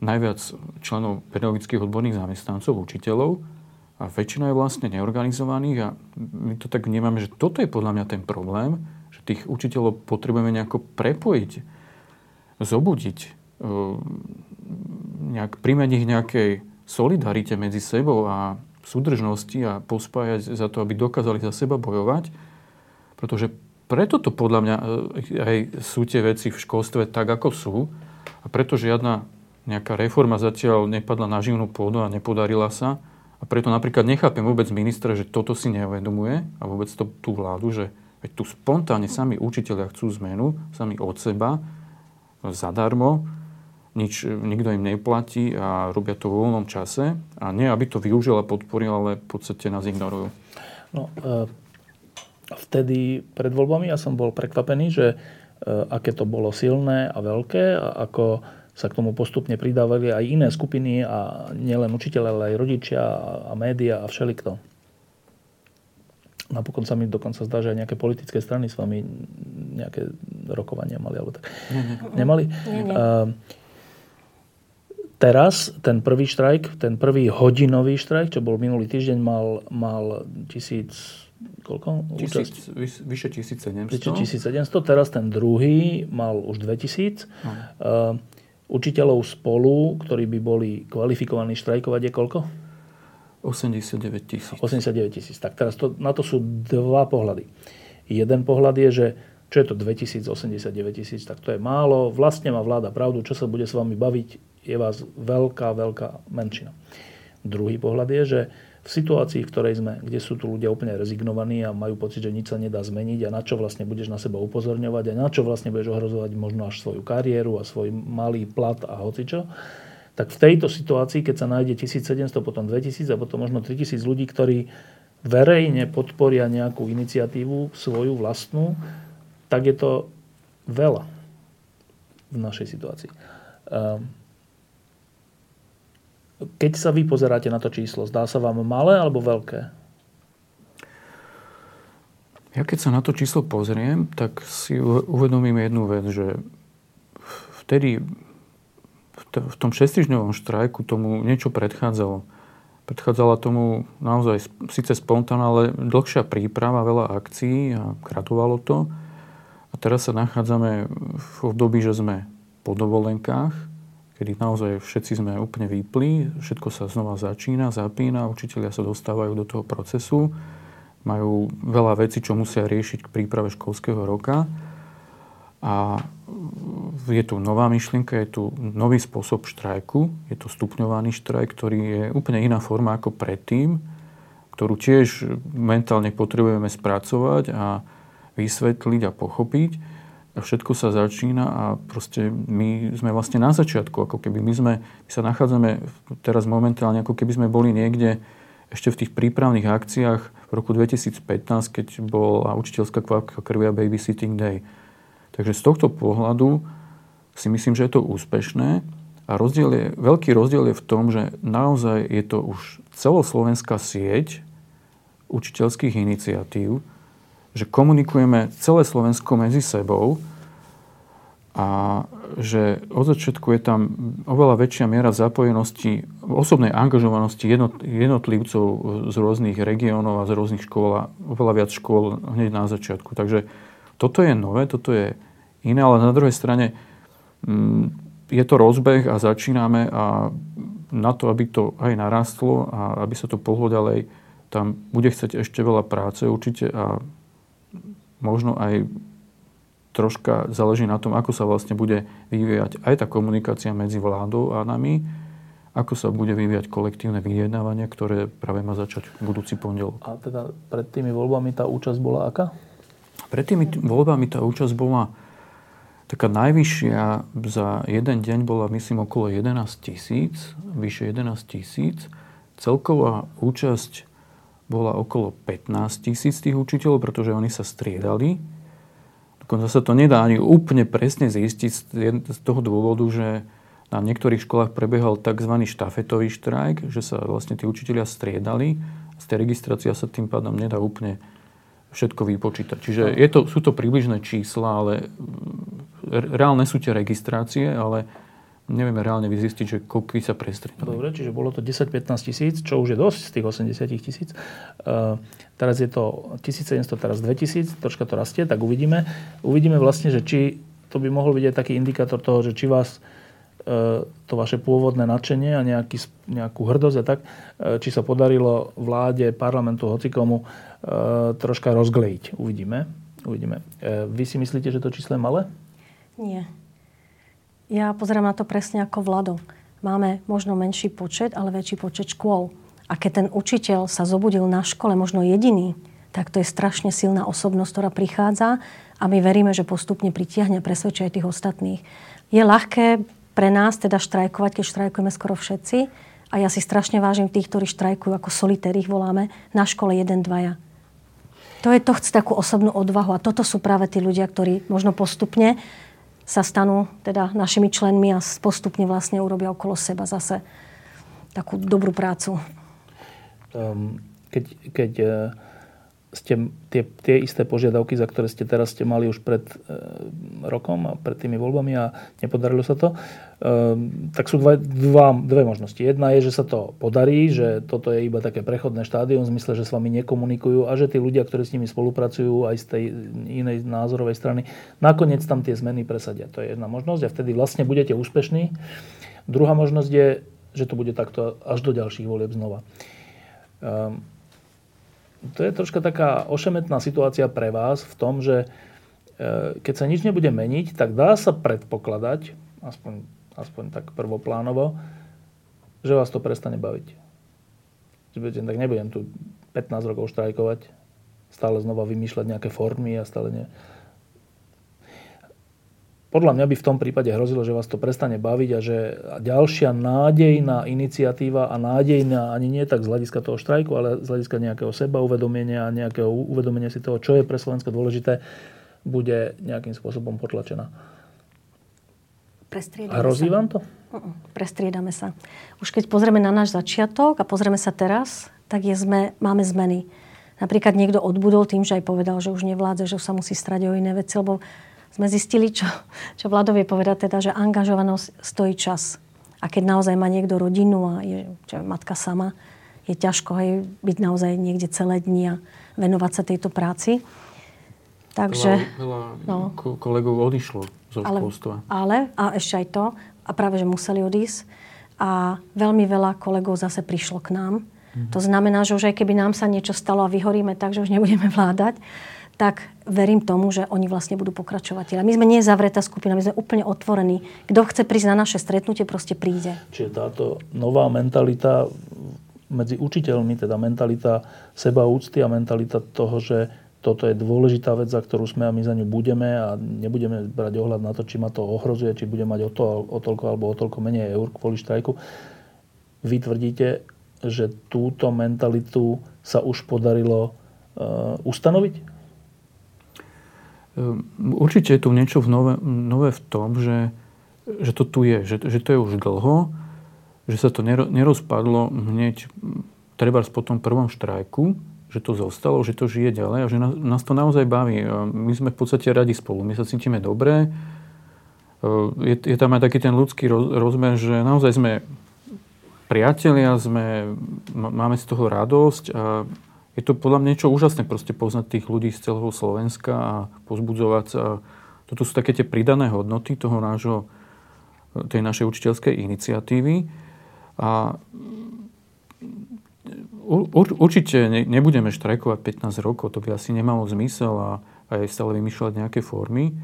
najviac členov pedagogických odborných zamestnancov, učiteľov, a väčšina je vlastne neorganizovaných a my to tak vnímame, že toto je podľa mňa ten problém, že tých učiteľov potrebujeme nejako prepojiť, zobudiť, e, nejak primeniť ich nejakej solidarite medzi sebou a súdržnosti a pospájať za to, aby dokázali za seba bojovať. Pretože preto to podľa mňa e, aj sú tie veci v školstve tak, ako sú. A preto žiadna nejaká reforma zatiaľ nepadla na živnú pôdu a nepodarila sa. A preto napríklad nechápem vôbec ministra, že toto si neuvedomuje a vôbec to, tú vládu, že veď tu spontánne sami učiteľia chcú zmenu, sami od seba, zadarmo, nič, nikto im neplatí a robia to v voľnom čase. A nie, aby to využil a ale v podstate nás ignorujú. No, e, vtedy pred voľbami ja som bol prekvapený, že e, aké to bolo silné a veľké a ako sa k tomu postupne pridávali aj iné skupiny a nielen učiteľe, ale aj rodičia a média a všelikto. Napokon sa mi dokonca zdá, že aj nejaké politické strany s vami nejaké rokovania mali, alebo tak. Nie, Nemali? Nie, nie. Uh, teraz ten prvý štrajk, ten prvý hodinový štrajk, čo bol minulý týždeň, mal, mal tisíc koľko? Tisíc, vyše 1700. Vyše 1700. Teraz ten druhý mal už 2000. No. Uh, učiteľov spolu, ktorí by boli kvalifikovaní štrajkovať, je koľko? 89 tisíc. 89 tisíc. Tak teraz to, na to sú dva pohľady. Jeden pohľad je, že čo je to 2089 tisíc, tak to je málo. Vlastne má vláda pravdu, čo sa bude s vami baviť, je vás veľká, veľká menšina. Druhý pohľad je, že v situácii, v ktorej sme, kde sú tu ľudia úplne rezignovaní a majú pocit, že nič sa nedá zmeniť a na čo vlastne budeš na seba upozorňovať a na čo vlastne budeš ohrozovať možno až svoju kariéru a svoj malý plat a hocičo, tak v tejto situácii, keď sa nájde 1700, potom 2000 a potom možno 3000 ľudí, ktorí verejne podporia nejakú iniciatívu svoju vlastnú, tak je to veľa v našej situácii. Um, keď sa vy pozeráte na to číslo, zdá sa vám malé alebo veľké? Ja keď sa na to číslo pozriem, tak si uvedomím jednu vec, že vtedy v tom šestižňovom štrajku tomu niečo predchádzalo. Predchádzala tomu naozaj síce spontánna, ale dlhšia príprava, veľa akcií a kratovalo to. A teraz sa nachádzame v období, že sme po dovolenkách, kedy naozaj všetci sme úplne vypli, všetko sa znova začína, zapína, učiteľia sa dostávajú do toho procesu, majú veľa vecí, čo musia riešiť k príprave školského roka. A je tu nová myšlienka, je tu nový spôsob štrajku, je to stupňovaný štrajk, ktorý je úplne iná forma ako predtým, ktorú tiež mentálne potrebujeme spracovať a vysvetliť a pochopiť všetko sa začína a proste my sme vlastne na začiatku, ako keby my sme, my sa nachádzame teraz momentálne, ako keby sme boli niekde ešte v tých prípravných akciách v roku 2015, keď bola učiteľská kvapka krvi a babysitting day. Takže z tohto pohľadu si myslím, že je to úspešné a rozdiel je, veľký rozdiel je v tom, že naozaj je to už celoslovenská sieť učiteľských iniciatív, že komunikujeme celé Slovensko medzi sebou a že od začiatku je tam oveľa väčšia miera zapojenosti, osobnej angažovanosti jednotlivcov z rôznych regiónov a z rôznych škôl a oveľa viac škôl hneď na začiatku. Takže toto je nové, toto je iné, ale na druhej strane mm, je to rozbeh a začíname a na to, aby to aj narastlo a aby sa to pohlo ďalej, tam bude chcieť ešte veľa práce určite a možno aj troška záleží na tom, ako sa vlastne bude vyvíjať aj tá komunikácia medzi vládou a nami, ako sa bude vyvíjať kolektívne vyjednávanie, ktoré práve má začať budúci pondelok. A teda pred tými voľbami tá účasť bola aká? Pred tými voľbami tá účasť bola taká najvyššia za jeden deň bola, myslím, okolo 11 tisíc, vyše 11 tisíc. Celková účasť bola okolo 15 tisíc tých učiteľov, pretože oni sa striedali. Dokonca sa to nedá ani úplne presne zistiť z toho dôvodu, že na niektorých školách prebiehal tzv. štafetový štrajk, že sa vlastne tí učiteľia striedali. Z tej registrácia sa tým pádom nedá úplne všetko vypočítať. Čiže je to, sú to približné čísla, ale reálne sú tie registrácie, ale nevieme reálne vyzistiť, že koľko sa prestriedali. Dobre, čiže bolo to 10-15 tisíc, čo už je dosť z tých 80 tisíc. Uh, teraz je to 1700, teraz 2000, troška to rastie, tak uvidíme. Uvidíme vlastne, že či to by mohol byť aj taký indikátor toho, že či vás E, to vaše pôvodné nadšenie a nejaký, nejakú hrdosť a tak, e, či sa podarilo vláde, parlamentu, hocikomu e, troška rozglejiť. Uvidíme. Uvidíme. Vy si myslíte, že to číslo je malé? Nie. Ja pozerám na to presne ako vlado. Máme možno menší počet, ale väčší počet škôl. A keď ten učiteľ sa zobudil na škole, možno jediný, tak to je strašne silná osobnosť, ktorá prichádza a my veríme, že postupne pritiahne a presvedčia aj tých ostatných. Je ľahké pre nás teda štrajkovať, keď štrajkujeme skoro všetci. A ja si strašne vážim tých, ktorí štrajkujú, ako solitér ich voláme, na škole jeden, dvaja. To je to chce takú osobnú odvahu. A toto sú práve tí ľudia, ktorí možno postupne sa stanú teda našimi členmi a postupne vlastne urobia okolo seba zase takú dobrú prácu. Um, keď, keď uh ste tie, tie isté požiadavky, za ktoré ste teraz ste mali už pred e, rokom a pred tými voľbami a nepodarilo sa to, e, tak sú dva, dva, dve možnosti. Jedna je, že sa to podarí, že toto je iba také prechodné štádium v zmysle, že s vami nekomunikujú a že tí ľudia, ktorí s nimi spolupracujú aj z tej inej názorovej strany, nakoniec tam tie zmeny presadia. To je jedna možnosť a vtedy vlastne budete úspešní. Druhá možnosť je, že to bude takto až do ďalších volieb znova. Um, to je troška taká ošemetná situácia pre vás v tom, že e, keď sa nič nebude meniť, tak dá sa predpokladať, aspoň, aspoň tak prvoplánovo, že vás to prestane baviť. Že budete, tak nebudem tu 15 rokov štrajkovať, stále znova vymýšľať nejaké formy a stále nie podľa mňa by v tom prípade hrozilo, že vás to prestane baviť a že ďalšia nádejná iniciatíva a nádejná ani nie tak z hľadiska toho štrajku, ale z hľadiska nejakého seba uvedomenia a nejakého uvedomenia si toho, čo je pre Slovensko dôležité, bude nejakým spôsobom potlačená. Prestriedame Hrozí sa. vám to? Prestriedame sa. Už keď pozrieme na náš začiatok a pozrieme sa teraz, tak je sme, máme zmeny. Napríklad niekto odbudol tým, že aj povedal, že už nevládze, že už sa musí strať o iné veci, lebo sme zistili, čo, čo vládovie povedať, teda, že angažovanosť stojí čas. A keď naozaj má niekto rodinu a je čo, matka sama, je ťažko hej, byť naozaj niekde celé dni a venovať sa tejto práci. Takže... Veľa, veľa no, kolegov odišlo zo školstva. Ale, a ešte aj to, a práve, že museli odísť. A veľmi veľa kolegov zase prišlo k nám. Mm-hmm. To znamená, že už aj keby nám sa niečo stalo a vyhoríme tak, že už nebudeme vládať, tak verím tomu, že oni vlastne budú pokračovať. My sme nie zavretá skupina, my sme úplne otvorení. Kto chce prísť na naše stretnutie, proste príde. Čiže táto nová mentalita medzi učiteľmi, teda mentalita seba úcty a mentalita toho, že toto je dôležitá vec, za ktorú sme a my za ňu budeme a nebudeme brať ohľad na to, či ma to ohrozuje, či bude mať o, to, o toľko alebo o toľko menej eur kvôli štrajku. Vy tvrdíte, že túto mentalitu sa už podarilo uh, ustanoviť? Ehm, určite je tu niečo v nové, nové v tom, že, že to tu je, že, že to je už dlho, že sa to nerozpadlo hneď treba po tom prvom štrajku, že to zostalo, že to žije ďalej a že nás, to naozaj baví. My sme v podstate radi spolu, my sa cítime dobre. Ehm, je, je tam aj taký ten ľudský rozmer, že naozaj sme priatelia, sme, máme z toho radosť a je to podľa mňa niečo úžasné proste poznať tých ľudí z celého Slovenska a pozbudzovať sa. Toto sú také tie pridané hodnoty toho nášho tej našej učiteľskej iniciatívy. A určite nebudeme štrajkovať 15 rokov, to by asi nemalo zmysel a aj stále vymýšľať nejaké formy.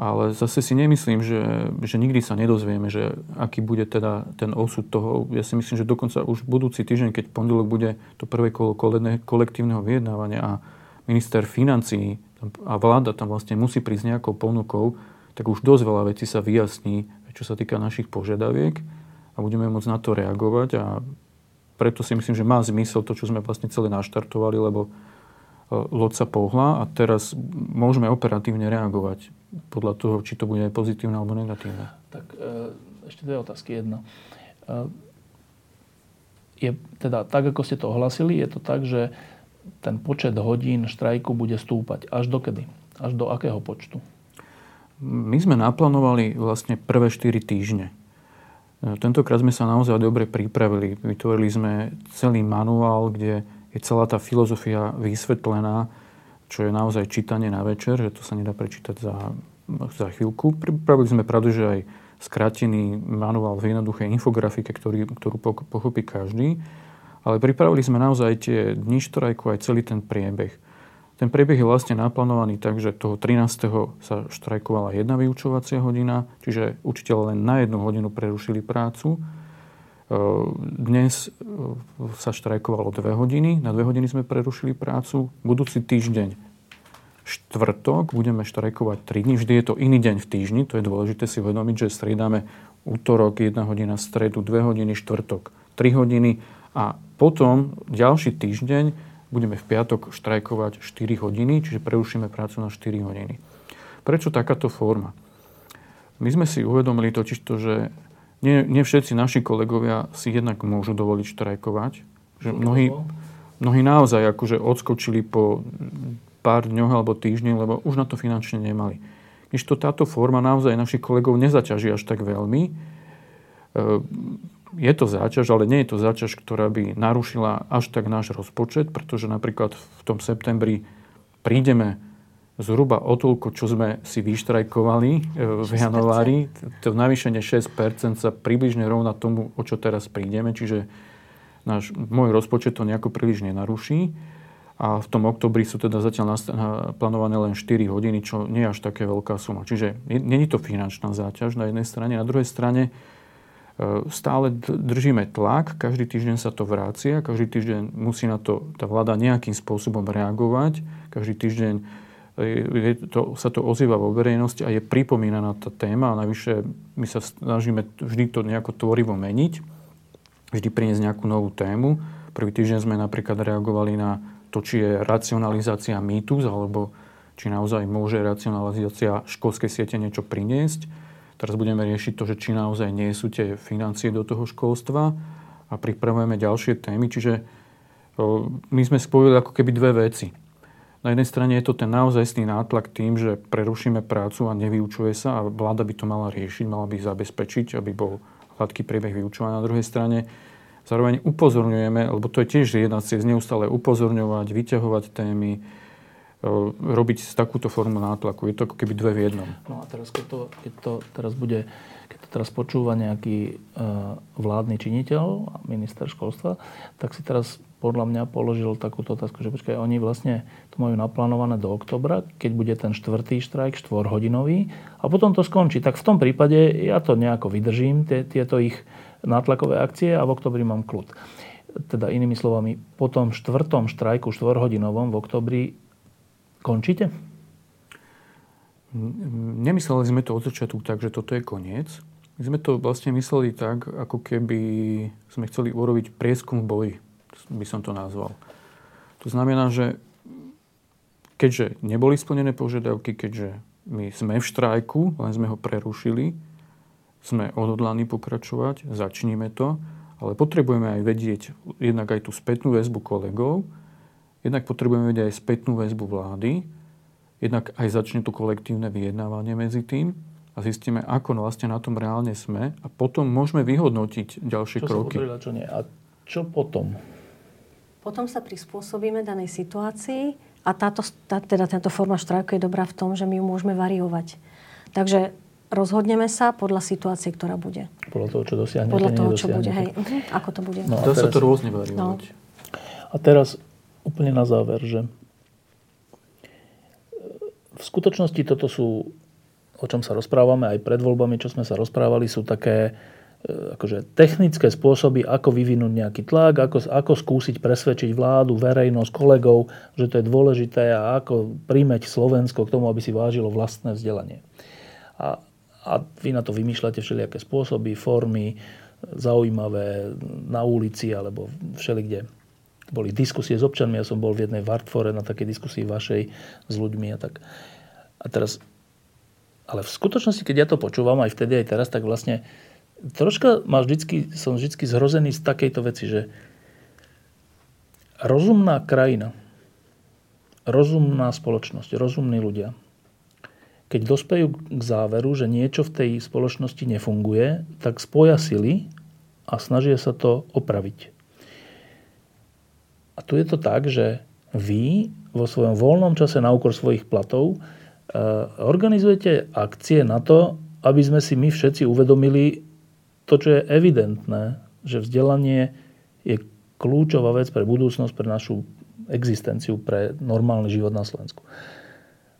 Ale zase si nemyslím, že, že nikdy sa nedozvieme, že aký bude teda ten osud toho. Ja si myslím, že dokonca už budúci týždeň, keď pondelok bude to prvé kolo kolektívneho vyjednávania a minister financí a vláda tam vlastne musí prísť nejakou ponukou, tak už dosť veľa vecí sa vyjasní, čo sa týka našich požiadaviek a budeme môcť na to reagovať a preto si myslím, že má zmysel to, čo sme vlastne celé naštartovali, lebo loď sa pohla a teraz môžeme operatívne reagovať podľa toho, či to bude pozitívne alebo negatívne. Tak e, ešte dve otázky. Jedna. E, je teda tak, ako ste to ohlasili, je to tak, že ten počet hodín štrajku bude stúpať. Až do kedy? Až do akého počtu? My sme naplánovali vlastne prvé 4 týždne. E, tentokrát sme sa naozaj dobre pripravili. Vytvorili sme celý manuál, kde je celá tá filozofia vysvetlená, čo je naozaj čítanie na večer, že to sa nedá prečítať za, za chvíľku. Pripravili sme pravdu, že aj skrátený manuál v jednoduchej infografike, ktorý, ktorú pochopí každý. Ale pripravili sme naozaj tie dni štrajku aj celý ten priebeh. Ten priebeh je vlastne naplánovaný tak, že toho 13. sa štrajkovala jedna vyučovacia hodina, čiže učiteľ len na jednu hodinu prerušili prácu dnes e, sa štrajkovalo dve hodiny, na dve hodiny sme prerušili prácu. Budúci týždeň štvrtok budeme štrajkovať 3 dní. Vždy je to iný deň v týždni, to je dôležité si uvedomiť, že striedame útorok 1 hodina, stredu 2 hodiny, štvrtok 3 hodiny a potom ďalší týždeň budeme v piatok štrajkovať 4 hodiny, čiže prerušíme prácu na 4 hodiny. Prečo takáto forma? My sme si uvedomili totiž to, že nie, nie všetci naši kolegovia si jednak môžu dovoliť štrajkovať. Že mnohí, mnohí naozaj akože odskočili po pár dňoch alebo týždňoch, lebo už na to finančne nemali. Když to táto forma naozaj našich kolegov nezaťaží až tak veľmi. Je to záťaž, ale nie je to záťaž, ktorá by narušila až tak náš rozpočet, pretože napríklad v tom septembri prídeme zhruba o toľko, čo sme si vyštrajkovali e, v januári. To navýšenie 6% sa približne rovná tomu, o čo teraz prídeme, čiže náš, môj rozpočet to nejako príliš nenaruší. A v tom oktobri sú teda zatiaľ plánované len 4 hodiny, čo nie je až také veľká suma. Čiže není to finančná záťaž na jednej strane. Na druhej strane stále držíme tlak, každý týždeň sa to vrácia, každý týždeň musí na to tá vláda nejakým spôsobom reagovať, každý týždeň je to, sa to ozýva vo verejnosti a je pripomínaná tá téma a navyše my sa snažíme vždy to nejako tvorivo meniť, vždy priniesť nejakú novú tému. Prvý týždeň sme napríklad reagovali na to, či je racionalizácia mýtus, alebo či naozaj môže racionalizácia školskej siete niečo priniesť. Teraz budeme riešiť to, že či naozaj nie sú tie financie do toho školstva a pripravujeme ďalšie témy. Čiže my sme spojili ako keby dve veci na jednej strane je to ten naozajstný nátlak tým, že prerušíme prácu a nevyučuje sa a vláda by to mala riešiť, mala by zabezpečiť, aby bol hladký priebeh vyučovania. Na druhej strane zároveň upozorňujeme, lebo to je tiež jedna z neustále upozorňovať, vyťahovať témy, e, robiť takúto formu nátlaku. Je to ako keby dve v jednom. No a teraz, keď to, keď to teraz bude, keď to teraz počúva nejaký uh, vládny činiteľ, minister školstva, tak si teraz podľa mňa položil takúto otázku, že počkaj, oni vlastne to majú naplánované do oktobra, keď bude ten štvrtý štrajk, štvorhodinový a potom to skončí. Tak v tom prípade ja to nejako vydržím, tie, tieto ich nátlakové akcie a v oktobri mám kľud. Teda inými slovami, po tom štvrtom štrajku štvorhodinovom v oktobri končíte? Nemysleli sme to od začiatku tak, že toto je koniec. My sme to vlastne mysleli tak, ako keby sme chceli urobiť prieskum v boji by som to nazval. To znamená, že keďže neboli splnené požiadavky, keďže my sme v štrajku, len sme ho prerušili, sme odhodlaní pokračovať, začníme to, ale potrebujeme aj vedieť jednak aj tú spätnú väzbu kolegov, jednak potrebujeme vedieť aj spätnú väzbu vlády, jednak aj začne to kolektívne vyjednávanie medzi tým a zistíme, ako vlastne na tom reálne sme a potom môžeme vyhodnotiť ďalšie čo kroky. Sa čo nie. A čo potom? Potom sa prispôsobíme danej situácii a táto, tá, teda táto forma štrajku je dobrá v tom, že my ju môžeme variovať. Takže rozhodneme sa podľa situácie, ktorá bude. Podľa toho, čo dosiahnete, Podľa toho, čo bude, hej. Uh-huh. Ako to bude. No, Dá sa to rôzne variovať. No. A teraz úplne na záver, že v skutočnosti toto sú, o čom sa rozprávame aj pred voľbami, čo sme sa rozprávali, sú také e, akože technické spôsoby, ako vyvinúť nejaký tlak, ako, ako skúsiť presvedčiť vládu, verejnosť, kolegov, že to je dôležité a ako príjmeť Slovensko k tomu, aby si vážilo vlastné vzdelanie. A, a vy na to vymýšľate všelijaké spôsoby, formy, zaujímavé na ulici alebo všelikde. Boli diskusie s občanmi, ja som bol v jednej Vartfore na takej diskusii vašej s ľuďmi a tak. A teraz, ale v skutočnosti, keď ja to počúvam aj vtedy, aj teraz, tak vlastne troška ma vždycky, som vždycky zhrozený z takejto veci, že rozumná krajina, rozumná spoločnosť, rozumní ľudia, keď dospejú k záveru, že niečo v tej spoločnosti nefunguje, tak spoja sily a snažia sa to opraviť. A tu je to tak, že vy vo svojom voľnom čase na úkor svojich platov Eh, organizujete akcie na to, aby sme si my všetci uvedomili to, čo je evidentné, že vzdelanie je kľúčová vec pre budúcnosť, pre našu existenciu, pre normálny život na Slovensku.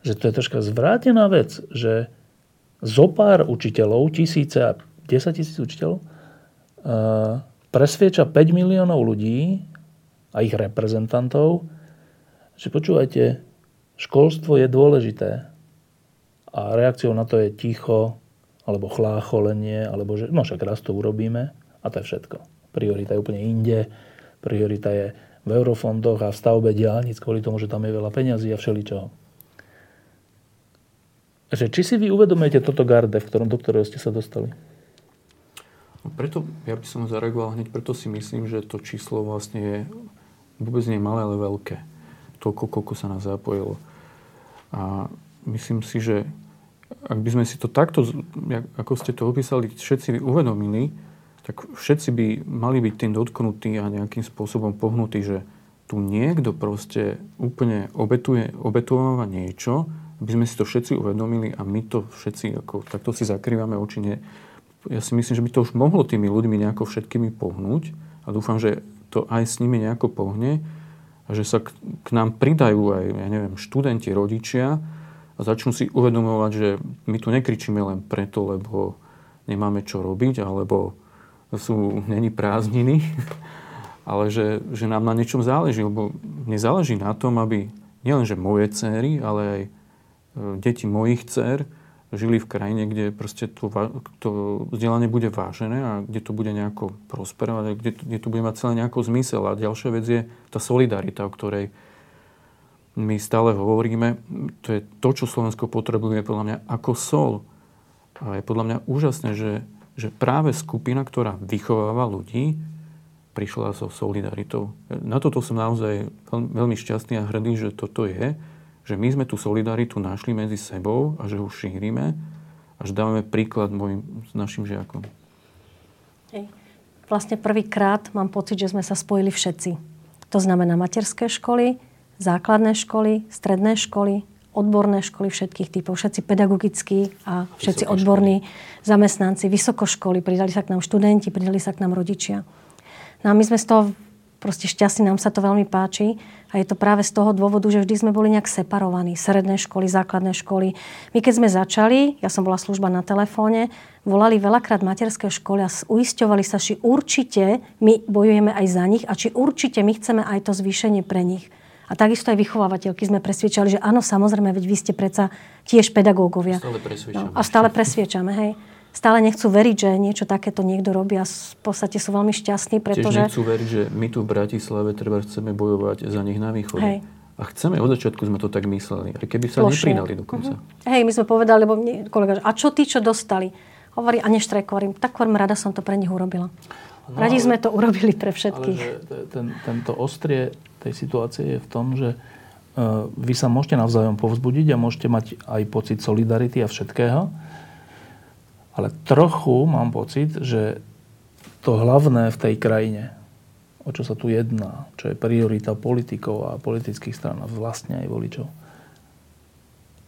Že to je troška zvrátená vec, že zo pár učiteľov, tisíce a 10 tisíc učiteľov, eh, presvieča 5 miliónov ľudí a ich reprezentantov, že počúvajte, školstvo je dôležité a reakciou na to je ticho, alebo chlácholenie, alebo že no však raz to urobíme a to je všetko. Priorita je úplne inde, priorita je v eurofondoch a v stavbe diálnic kvôli tomu, že tam je veľa peňazí a všeličoho. Že či si vy uvedomujete toto garde, v ktorom, do ktorého ste sa dostali? Preto, ja by som zareagoval hneď, preto si myslím, že to číslo vlastne je vôbec nie malé, ale veľké. Toľko, koľko sa nás zapojilo. A myslím si, že ak by sme si to takto, ako ste to opísali, všetci uvedomili, tak všetci by mali byť tým dotknutí a nejakým spôsobom pohnutí, že tu niekto proste úplne obetuje, obetováva niečo, aby sme si to všetci uvedomili a my to všetci, ako, takto si zakrývame oči. Ja si myslím, že by to už mohlo tými ľuďmi nejako všetkými pohnúť a dúfam, že to aj s nimi nejako pohne a že sa k, k nám pridajú aj, ja neviem, študenti, rodičia, a začnú si uvedomovať, že my tu nekričíme len preto, lebo nemáme čo robiť, alebo sú není prázdniny, ale že, že nám na niečom záleží, lebo mne záleží na tom, aby nielenže moje céry, ale aj e, deti mojich dcer žili v krajine, kde proste to, to vzdelanie bude vážené a kde to bude nejako prosperovať, a kde, kde to bude mať celé nejako zmysel. A ďalšia vec je tá solidarita, o ktorej my stále hovoríme, to je to, čo Slovensko potrebuje podľa mňa ako sol. A je podľa mňa úžasné, že, že práve skupina, ktorá vychováva ľudí, prišla so solidaritou. Na toto som naozaj veľmi šťastný a hrdý, že toto je, že my sme tú solidaritu našli medzi sebou a že ju šírime a že dávame príklad mojim, s našim žiakom. Hej. Vlastne prvýkrát mám pocit, že sme sa spojili všetci. To znamená materské školy, základné školy, stredné školy, odborné školy všetkých typov, všetci pedagogickí a všetci Vysoké odborní školy. zamestnanci, vysokoškoly, pridali sa k nám študenti, pridali sa k nám rodičia. No a my sme z toho proste šťastní, nám sa to veľmi páči a je to práve z toho dôvodu, že vždy sme boli nejak separovaní. Sredné školy, základné školy. My keď sme začali, ja som bola služba na telefóne, volali veľakrát materské školy a uisťovali sa, či určite my bojujeme aj za nich a či určite my chceme aj to zvýšenie pre nich. A takisto aj vychovávateľky sme presviečali, že áno, samozrejme, veď vy ste predsa tiež pedagógovia. Stále presviečame. No, a stále presviečame, hej. Stále nechcú veriť, že niečo takéto niekto robí a v podstate sú veľmi šťastní, pretože... Tiež nechcú veriť, že my tu v Bratislave treba chceme bojovať za nich na východe. Hej. A chceme, od začiatku sme to tak mysleli. Aj keby sa Plošne. nepridali dokonca. Uh-huh. Hej, my sme povedali, lebo mne, kolega, a čo tí, čo dostali? Hovorí, a neštrajkujem. Tak rada som to pre nich urobila. No, Radi sme to urobili pre všetkých. Ale ten, tento ostrie tej situácie je v tom, že e, vy sa môžete navzájom povzbudiť a môžete mať aj pocit solidarity a všetkého. Ale trochu mám pocit, že to hlavné v tej krajine, o čo sa tu jedná, čo je priorita politikov a politických stran a vlastne aj voličov,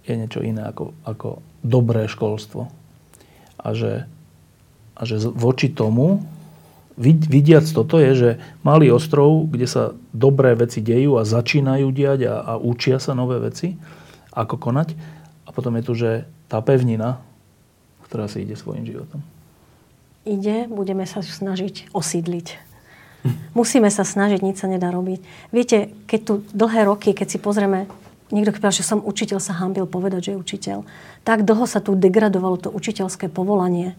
je niečo iné ako, ako dobré školstvo. a že, a že voči tomu, vidiac toto je, že malý ostrov, kde sa dobré veci dejú a začínajú diať a, a učia sa nové veci, ako konať. A potom je tu, že tá pevnina, ktorá si ide svojim životom. Ide, budeme sa snažiť osídliť. Musíme sa snažiť, nič sa nedá robiť. Viete, keď tu dlhé roky, keď si pozrieme niekto povedal, že som učiteľ, sa hambil povedať, že je učiteľ. Tak dlho sa tu degradovalo to učiteľské povolanie.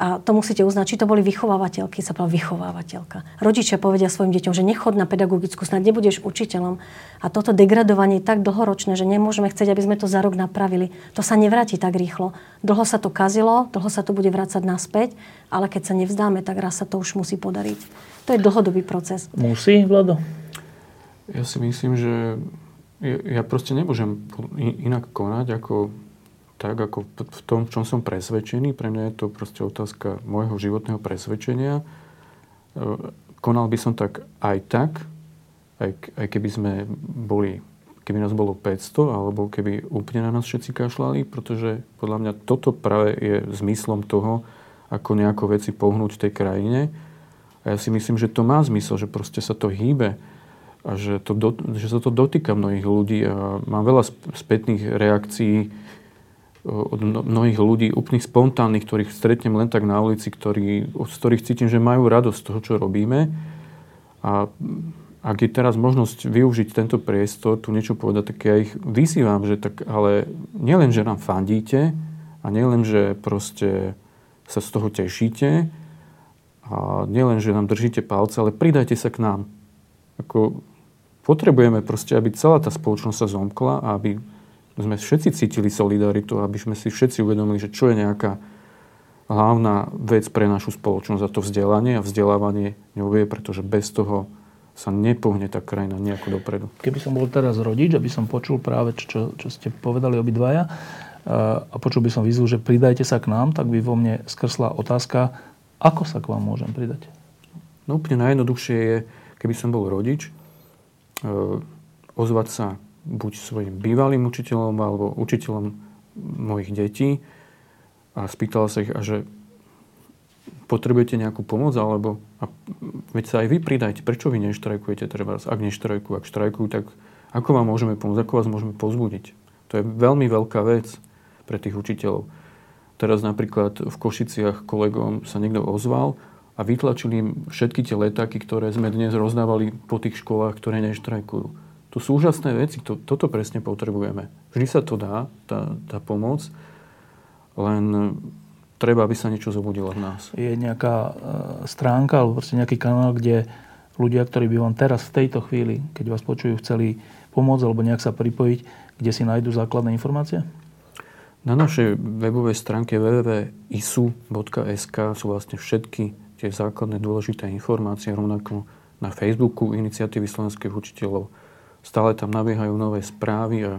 A to musíte uznať, či to boli vychovávateľky, sa povedala vychovávateľka. Rodičia povedia svojim deťom, že nechod na pedagogickú, snad nebudeš učiteľom. A toto degradovanie je tak dlhoročné, že nemôžeme chcieť, aby sme to za rok napravili. To sa nevráti tak rýchlo. Dlho sa to kazilo, dlho sa to bude vrácať naspäť, ale keď sa nevzdáme, tak raz sa to už musí podariť. To je dlhodobý proces. Musí, Vlado? Ja si myslím, že ja proste nemôžem inak konať ako tak, ako v tom, v čom som presvedčený. Pre mňa je to proste otázka môjho životného presvedčenia. E, konal by som tak aj tak, aj, aj keby sme boli, keby nás bolo 500, alebo keby úplne na nás všetci kašľali, pretože podľa mňa toto práve je zmyslom toho, ako nejako veci pohnúť v tej krajine. A ja si myslím, že to má zmysel, že proste sa to hýbe a že, to do, že sa to dotýka mnohých ľudí a mám veľa spätných reakcií od mnohých ľudí, úplných spontánnych, ktorých stretnem len tak na ulici, ktorí, z ktorých cítim, že majú radosť z toho, čo robíme. A ak je teraz možnosť využiť tento priestor, tu niečo povedať, tak ja ich vysívam, že tak, ale nielen, že nám fandíte a nielen, že proste sa z toho tešíte a nielen, že nám držíte palce, ale pridajte sa k nám. Ako potrebujeme proste, aby celá tá spoločnosť sa zomkla a aby sme všetci cítili solidaritu, aby sme si všetci uvedomili, že čo je nejaká hlavná vec pre našu spoločnosť a to vzdelanie a vzdelávanie ňou pretože bez toho sa nepohne tá krajina nejako dopredu. Keby som bol teraz rodič, aby som počul práve, čo, čo ste povedali obidvaja, a počul by som výzvu, že pridajte sa k nám, tak by vo mne skrsla otázka, ako sa k vám môžem pridať? No úplne najjednoduchšie je, keby som bol rodič, E, ozvať sa buď svojim bývalým učiteľom alebo učiteľom mojich detí a spýtala sa ich, a že potrebujete nejakú pomoc, alebo a veď sa aj vy pridajte, prečo vy neštrajkujete treba, ak neštrajkujú, ak štrajkujú, tak ako vám môžeme pomôcť, ako vás môžeme pozbudiť. To je veľmi veľká vec pre tých učiteľov. Teraz napríklad v Košiciach kolegom sa niekto ozval a vytlačili im všetky tie letáky, ktoré sme dnes rozdávali po tých školách, ktoré neštrajkujú. To sú úžasné veci, to, toto presne potrebujeme. Vždy sa to dá, tá, tá pomoc, len treba, aby sa niečo zobudilo v nás. Je nejaká e, stránka alebo proste nejaký kanál, kde ľudia, ktorí by vám teraz v tejto chvíli, keď vás počujú, chceli pomôcť alebo nejak sa pripojiť, kde si nájdú základné informácie? Na našej webovej stránke www.isu.sk sú vlastne všetky tie základné dôležité informácie, rovnako na Facebooku iniciatívy slovenských učiteľov. Stále tam nabiehajú nové správy a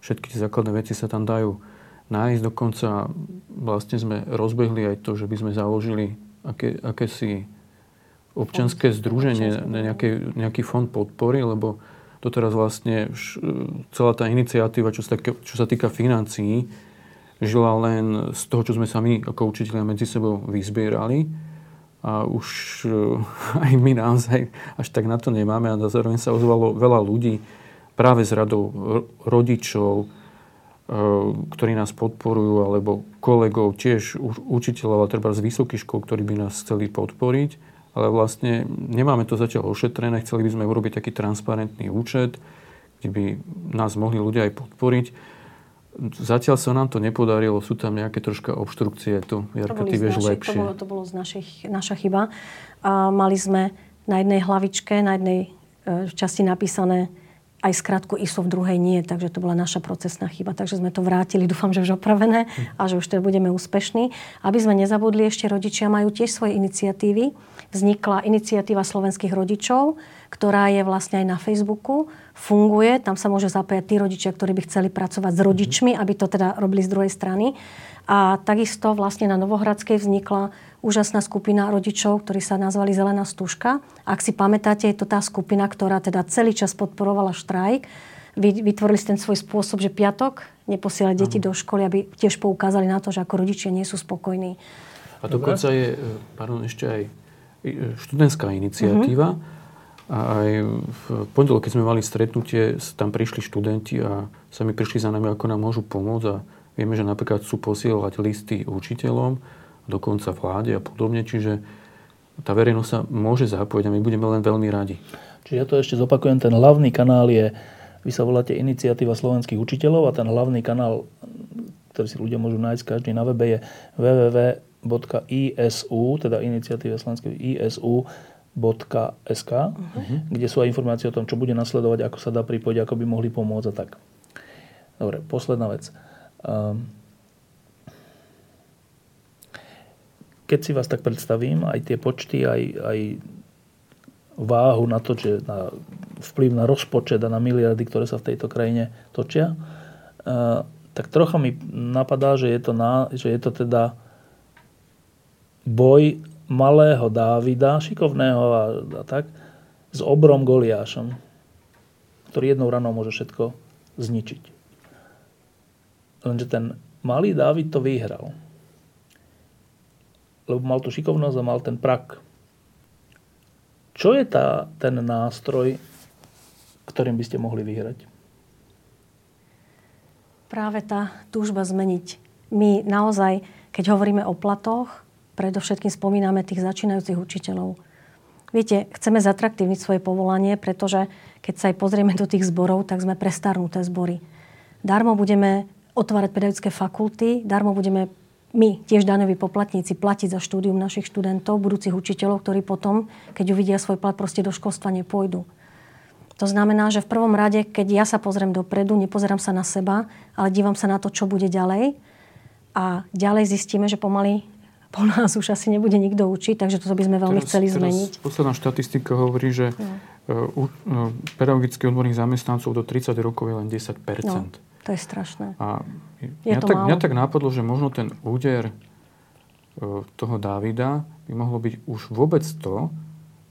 všetky tie základné veci sa tam dajú nájsť. Dokonca vlastne sme rozbehli aj to, že by sme založili aké, akési občanské združenie, nejaký, nejaký fond podpory, lebo to teraz vlastne celá tá iniciatíva, čo sa, týka, čo sa týka financií, žila len z toho, čo sme sa my ako učiteľia medzi sebou vyzbierali a už eh, aj my naozaj až tak na to nemáme a zároveň sa ozvalo veľa ľudí práve z radou rodičov, eh, ktorí nás podporujú, alebo kolegov, tiež učiteľov, ale treba z vysokých škôl, ktorí by nás chceli podporiť. Ale vlastne nemáme to zatiaľ ošetrené. Chceli by sme urobiť taký transparentný účet, kde by nás mohli ľudia aj podporiť. Zatiaľ sa nám to nepodarilo, sú tam nejaké troška obštrukcie, to Jarka, ty vieš lepšie. To bolo, to bolo z našich, naša chyba. A mali sme na jednej hlavičke, na jednej e, časti napísané aj skratku ISO v druhej nie, takže to bola naša procesná chyba. Takže sme to vrátili, dúfam, že už opravené a že už teda budeme úspešní. Aby sme nezabudli, ešte rodičia majú tiež svoje iniciatívy. Vznikla iniciatíva slovenských rodičov, ktorá je vlastne aj na Facebooku, funguje. Tam sa môže zapájať tí rodičia, ktorí by chceli pracovať s rodičmi, aby to teda robili z druhej strany. A takisto vlastne na Novohradskej vznikla úžasná skupina rodičov, ktorí sa nazvali Zelená stužka. Ak si pamätáte, je to tá skupina, ktorá teda celý čas podporovala štrajk. vytvorili si ten svoj spôsob, že piatok neposielať deti do školy, aby tiež poukázali na to, že ako rodičia nie sú spokojní. A dokonca je, e, pardon, ešte aj študentská iniciatíva. Mm-hmm. A aj v pondelok, keď sme mali stretnutie, tam prišli študenti a sami prišli za nami, ako nám môžu pomôcť. A vieme, že napríklad chcú posielať listy učiteľom, dokonca vláde a podobne. Čiže tá verejnosť sa môže zapojiť a my budeme len veľmi radi. Čiže ja to ešte zopakujem, ten hlavný kanál je, vy sa voláte Iniciatíva slovenských učiteľov a ten hlavný kanál, ktorý si ľudia môžu nájsť každý na webe, je www.isu, teda Iniciatíva slovenských ISU, .sk, uh-huh. kde sú aj informácie o tom, čo bude nasledovať, ako sa dá pripojiť, ako by mohli pomôcť a tak. Dobre, posledná vec. Um, keď si vás tak predstavím, aj tie počty, aj, aj váhu na to, že na vplyv na rozpočet a na miliardy, ktoré sa v tejto krajine točia, tak trocha mi napadá, že je to, na, že je to teda boj malého Dávida, šikovného a, a tak, s obrom Goliášom, ktorý jednou ranou môže všetko zničiť. Lenže ten malý Dávid to vyhral. Lebo mal tú šikovnosť a mal ten prak. Čo je tá, ten nástroj, ktorým by ste mohli vyhrať? Práve tá túžba zmeniť. My naozaj, keď hovoríme o platoch, predovšetkým spomíname tých začínajúcich učiteľov. Viete, chceme zatraktívniť svoje povolanie, pretože keď sa aj pozrieme do tých zborov, tak sme prestarnuté zbory. Darmo budeme otvárať pedagogické fakulty, darmo budeme my, tiež daňoví poplatníci, platiť za štúdium našich študentov, budúcich učiteľov, ktorí potom, keď uvidia svoj plat, proste do školstva nepôjdu. To znamená, že v prvom rade, keď ja sa pozriem dopredu, nepozerám sa na seba, ale dívam sa na to, čo bude ďalej. A ďalej zistíme, že pomaly po nás už asi nebude nikto učiť, takže toto by sme veľmi teraz, chceli teraz zmeniť. Posledná štatistika hovorí, že no. uh, uh, pedagogických odborných zamestnancov do 30 rokov je len 10% no. To je strašné. A je mňa, to tak, mňa tak nápadlo, že možno ten úder e, toho Dávida by mohlo byť už vôbec to,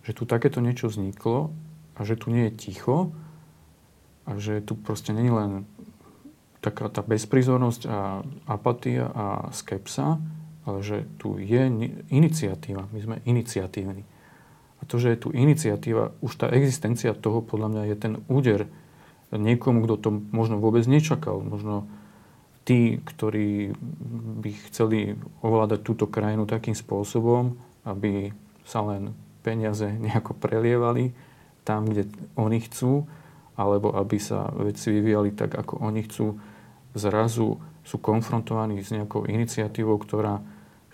že tu takéto niečo vzniklo a že tu nie je ticho a že tu proste není len taká tá bezprizornosť a apatia a skepsa, ale že tu je iniciatíva. My sme iniciatívni. A to, že je tu iniciatíva, už tá existencia toho podľa mňa je ten úder niekomu, kto to možno vôbec nečakal. Možno tí, ktorí by chceli ovládať túto krajinu takým spôsobom, aby sa len peniaze nejako prelievali tam, kde oni chcú, alebo aby sa veci vyvíjali tak, ako oni chcú, zrazu sú konfrontovaní s nejakou iniciatívou, ktorá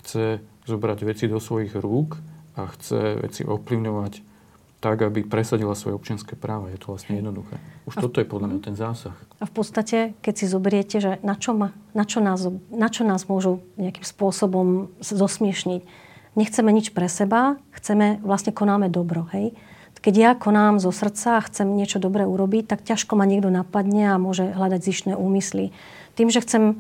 chce zobrať veci do svojich rúk a chce veci ovplyvňovať tak, aby presadila svoje občianské práva. Je to vlastne jednoduché. Už a toto je podľa mňa ten zásah. A v podstate, keď si zoberiete, že na čo, ma, na čo, nás, na čo nás môžu nejakým spôsobom zosmiešniť, nechceme nič pre seba, chceme, vlastne konáme dobro. Hej? Keď ja konám zo srdca a chcem niečo dobré urobiť, tak ťažko ma niekto napadne a môže hľadať zišné úmysly. Tým, že chcem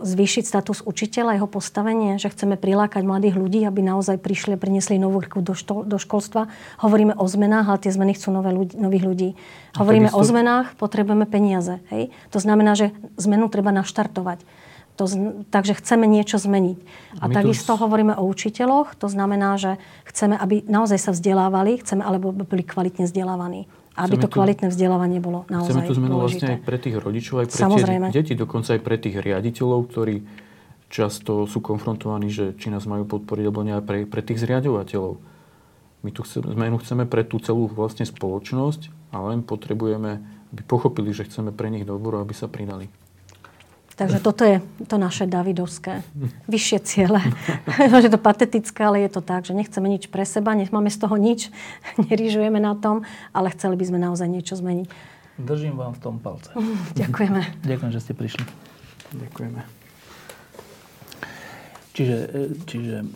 zvýšiť status učiteľa, jeho postavenie, že chceme prilákať mladých ľudí, aby naozaj prišli a priniesli novú krku do, štol, do školstva. Hovoríme o zmenách, ale tie zmeny chcú nové ľudí, nových ľudí. Hovoríme o zmenách, potrebujeme peniaze. Hej? To znamená, že zmenu treba naštartovať. To, takže chceme niečo zmeniť. A, a takisto to... hovoríme o učiteľoch. To znamená, že chceme, aby naozaj sa vzdelávali, chceme, alebo byli kvalitne vzdelávaní aby to kvalitné vzdelávanie bolo naozaj Chceme tú zmenu vlastne aj pre tých rodičov, aj pre Samozrejme. tie deti, dokonca aj pre tých riaditeľov, ktorí často sú konfrontovaní, že či nás majú podporiť, alebo nie aj pre, pre tých zriadovateľov. My tú zmenu chceme pre tú celú vlastne spoločnosť, ale len potrebujeme, aby pochopili, že chceme pre nich dobro, aby sa pridali. Takže toto je to naše Davidovské. Vyššie ciele. je to patetické, ale je to tak, že nechceme nič pre seba, nemáme z toho nič, nerýžujeme na tom, ale chceli by sme naozaj niečo zmeniť. Držím vám v tom palce. Ďakujeme. Ďakujem, že ste prišli. Ďakujeme. Čiže, e, čiže e,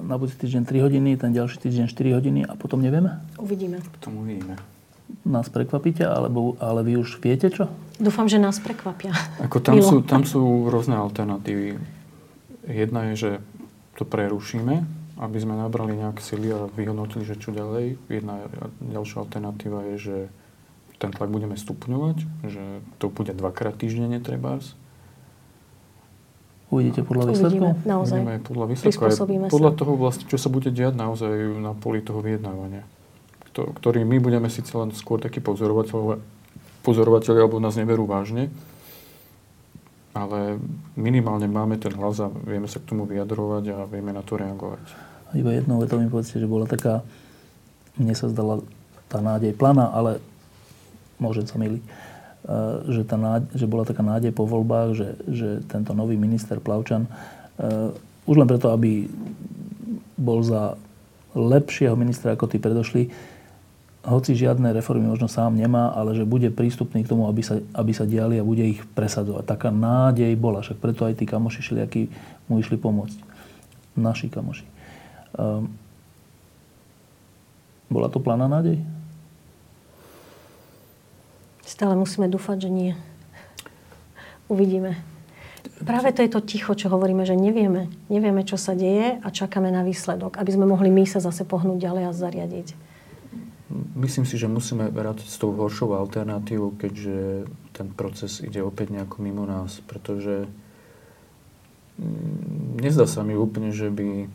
na budúci týždeň 3 hodiny, ten ďalší týždeň 4 hodiny a potom nevieme? Uvidíme. Potom uvidíme nás prekvapíte, alebo, ale vy už viete čo? Dúfam, že nás prekvapia. Ako tam, sú, tam sú rôzne alternatívy. Jedna je, že to prerušíme, aby sme nabrali nejaké sily a vyhodnotili, že čo ďalej. Jedna ďalšia alternatíva je, že ten tlak budeme stupňovať, že to bude dvakrát týždenne trebárs. Uvidíte podľa výsledkov? Uvidíme, naozaj. Uvidíme podľa výsledkov. podľa sa. toho vlastne, čo sa bude diať naozaj na poli toho vyjednávania. Ktorý my budeme síce len skôr takí pozorovateľ, pozorovateľi, alebo nás neverú vážne, ale minimálne máme ten hlas a vieme sa k tomu vyjadrovať a vieme na to reagovať. Iba jednou vetou mi povedzte, že bola taká, mne sa zdala tá nádej plná, ale môžem sa miliť, eh, že, tá nádej, že bola taká nádej po voľbách, že, že tento nový minister Plavčan eh, už len preto, aby bol za lepšieho ministra ako tí predošli, hoci žiadne reformy možno sám nemá, ale že bude prístupný k tomu, aby sa, aby sa diali a bude ich presadzovať. Taká nádej bola, však preto aj tí kamoši akí mu išli pomôcť. Naši kamoši. Um, bola to plána nádej? Stále musíme dúfať, že nie. Uvidíme. Práve to je to ticho, čo hovoríme, že nevieme. Nevieme, čo sa deje a čakáme na výsledok, aby sme mohli my sa zase pohnúť ďalej a zariadiť. Myslím si, že musíme rátať s tou horšou alternatívou, keďže ten proces ide opäť nejako mimo nás, pretože mm, nezdá sa mi úplne, že by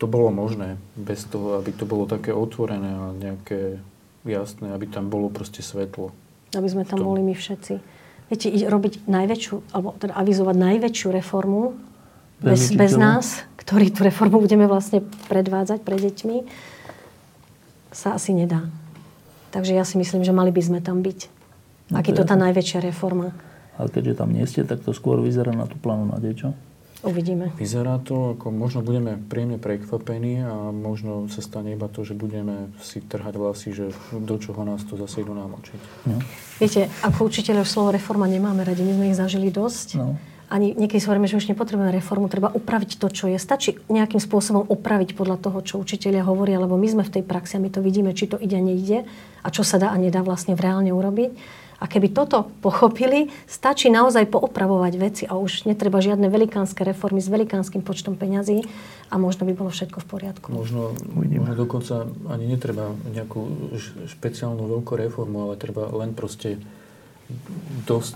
to bolo možné bez toho, aby to bolo také otvorené a nejaké jasné, aby tam bolo proste svetlo. Aby sme tam boli my všetci. Viete, robiť najväčšiu, alebo teda avizovať najväčšiu reformu bez, bez nás, ktorý tú reformu budeme vlastne predvádzať pre deťmi, sa asi nedá. Takže ja si myslím, že mali by sme tam byť. No Ak je to tá najväčšia reforma. Ale keďže tam nie ste, tak to skôr vyzerá na tú plánu na čo? Uvidíme. Vyzerá to, ako možno budeme príjemne prekvapení a možno sa stane iba to, že budeme si trhať vlasy, že do čoho nás to zase idú namočiť. No. Viete, ako učiteľov slovo reforma nemáme radi, my sme ich zažili dosť. No. Ani niekedy si hovoríme, že už nepotrebujeme reformu, treba upraviť to, čo je. Stačí nejakým spôsobom opraviť podľa toho, čo učiteľia hovoria, lebo my sme v tej praxi a my to vidíme, či to ide a nejde a čo sa dá a nedá vlastne v reálne urobiť. A keby toto pochopili, stačí naozaj poopravovať veci a už netreba žiadne velikánske reformy s velikánskym počtom peňazí a možno by bolo všetko v poriadku. Možno, možno dokonca ani netreba nejakú špeciálnu veľkú reformu, ale treba len proste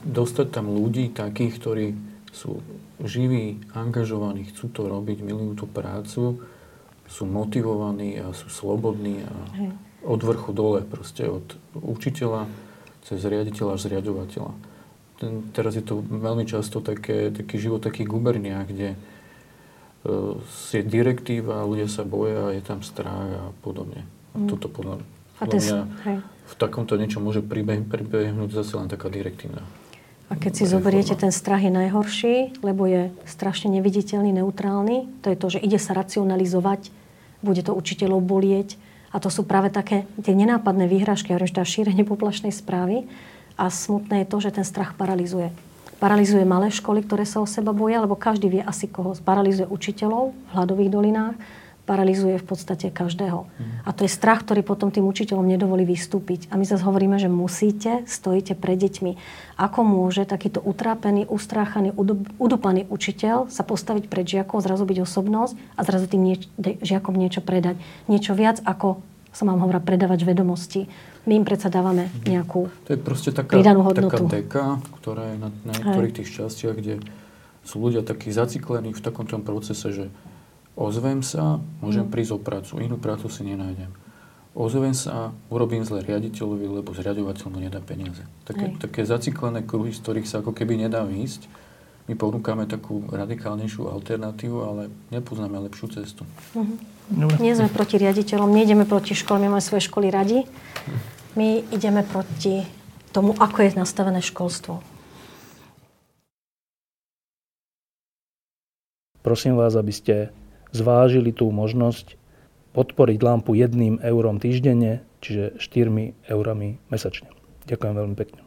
dostať tam ľudí takých, ktorí sú živí, angažovaní, chcú to robiť, milujú tú prácu, sú motivovaní a sú slobodní a od vrchu dole, proste od učiteľa cez riaditeľa až zriadovateľa. Ten, teraz je to veľmi často také, taký život taký gubernia, kde uh, je direktíva, ľudia sa boja, je tam strach a podobne. A mm. toto podľa, podľa mňa v takomto niečo môže pribeh, pribehnúť zase len taká direktívna. A keď si zoberiete, ten strach je najhorší, lebo je strašne neviditeľný, neutrálny. To je to, že ide sa racionalizovať, bude to učiteľov bolieť, a to sú práve také tie nenápadné výhražky, hovorím, že tá šírenie poplašnej správy. A smutné je to, že ten strach paralizuje. Paralizuje malé školy, ktoré sa o seba boja, lebo každý vie asi koho. Paralizuje učiteľov v hladových dolinách, paralizuje v podstate každého. A to je strach, ktorý potom tým učiteľom nedovolí vystúpiť. A my zase hovoríme, že musíte, stojíte pred deťmi. Ako môže takýto utrápený, ustráchaný, udupaný učiteľ sa postaviť pred žiakov, zrazu byť osobnosť a zrazu tým nieč- žiakom niečo predať. Niečo viac ako sa mám hovorá predávať vedomosti. My im predsa dávame mhm. nejakú To je proste taká, pridanú hodnotu. taká deka, ktorá je na, na niektorých tých častiach, kde sú ľudia takí zaciklení v takom tom procese, že ozvem sa, môžem mhm. prísť o prácu, inú prácu si nenájdem. Ozvem sa, urobím zle riaditeľovi, lebo zriadovateľ mu nedá peniaze. Také, také zaciklené kruhy, z ktorých sa ako keby nedá výjsť my ponúkame takú radikálnejšiu alternatívu, ale nepoznáme lepšiu cestu. Uh-huh. Nie sme proti riaditeľom, nejdeme proti školom, my máme svoje školy radi. My ideme proti tomu, ako je nastavené školstvo. Prosím vás, aby ste zvážili tú možnosť podporiť lampu jedným eurom týždenne, čiže 4 eurami mesačne. Ďakujem veľmi pekne.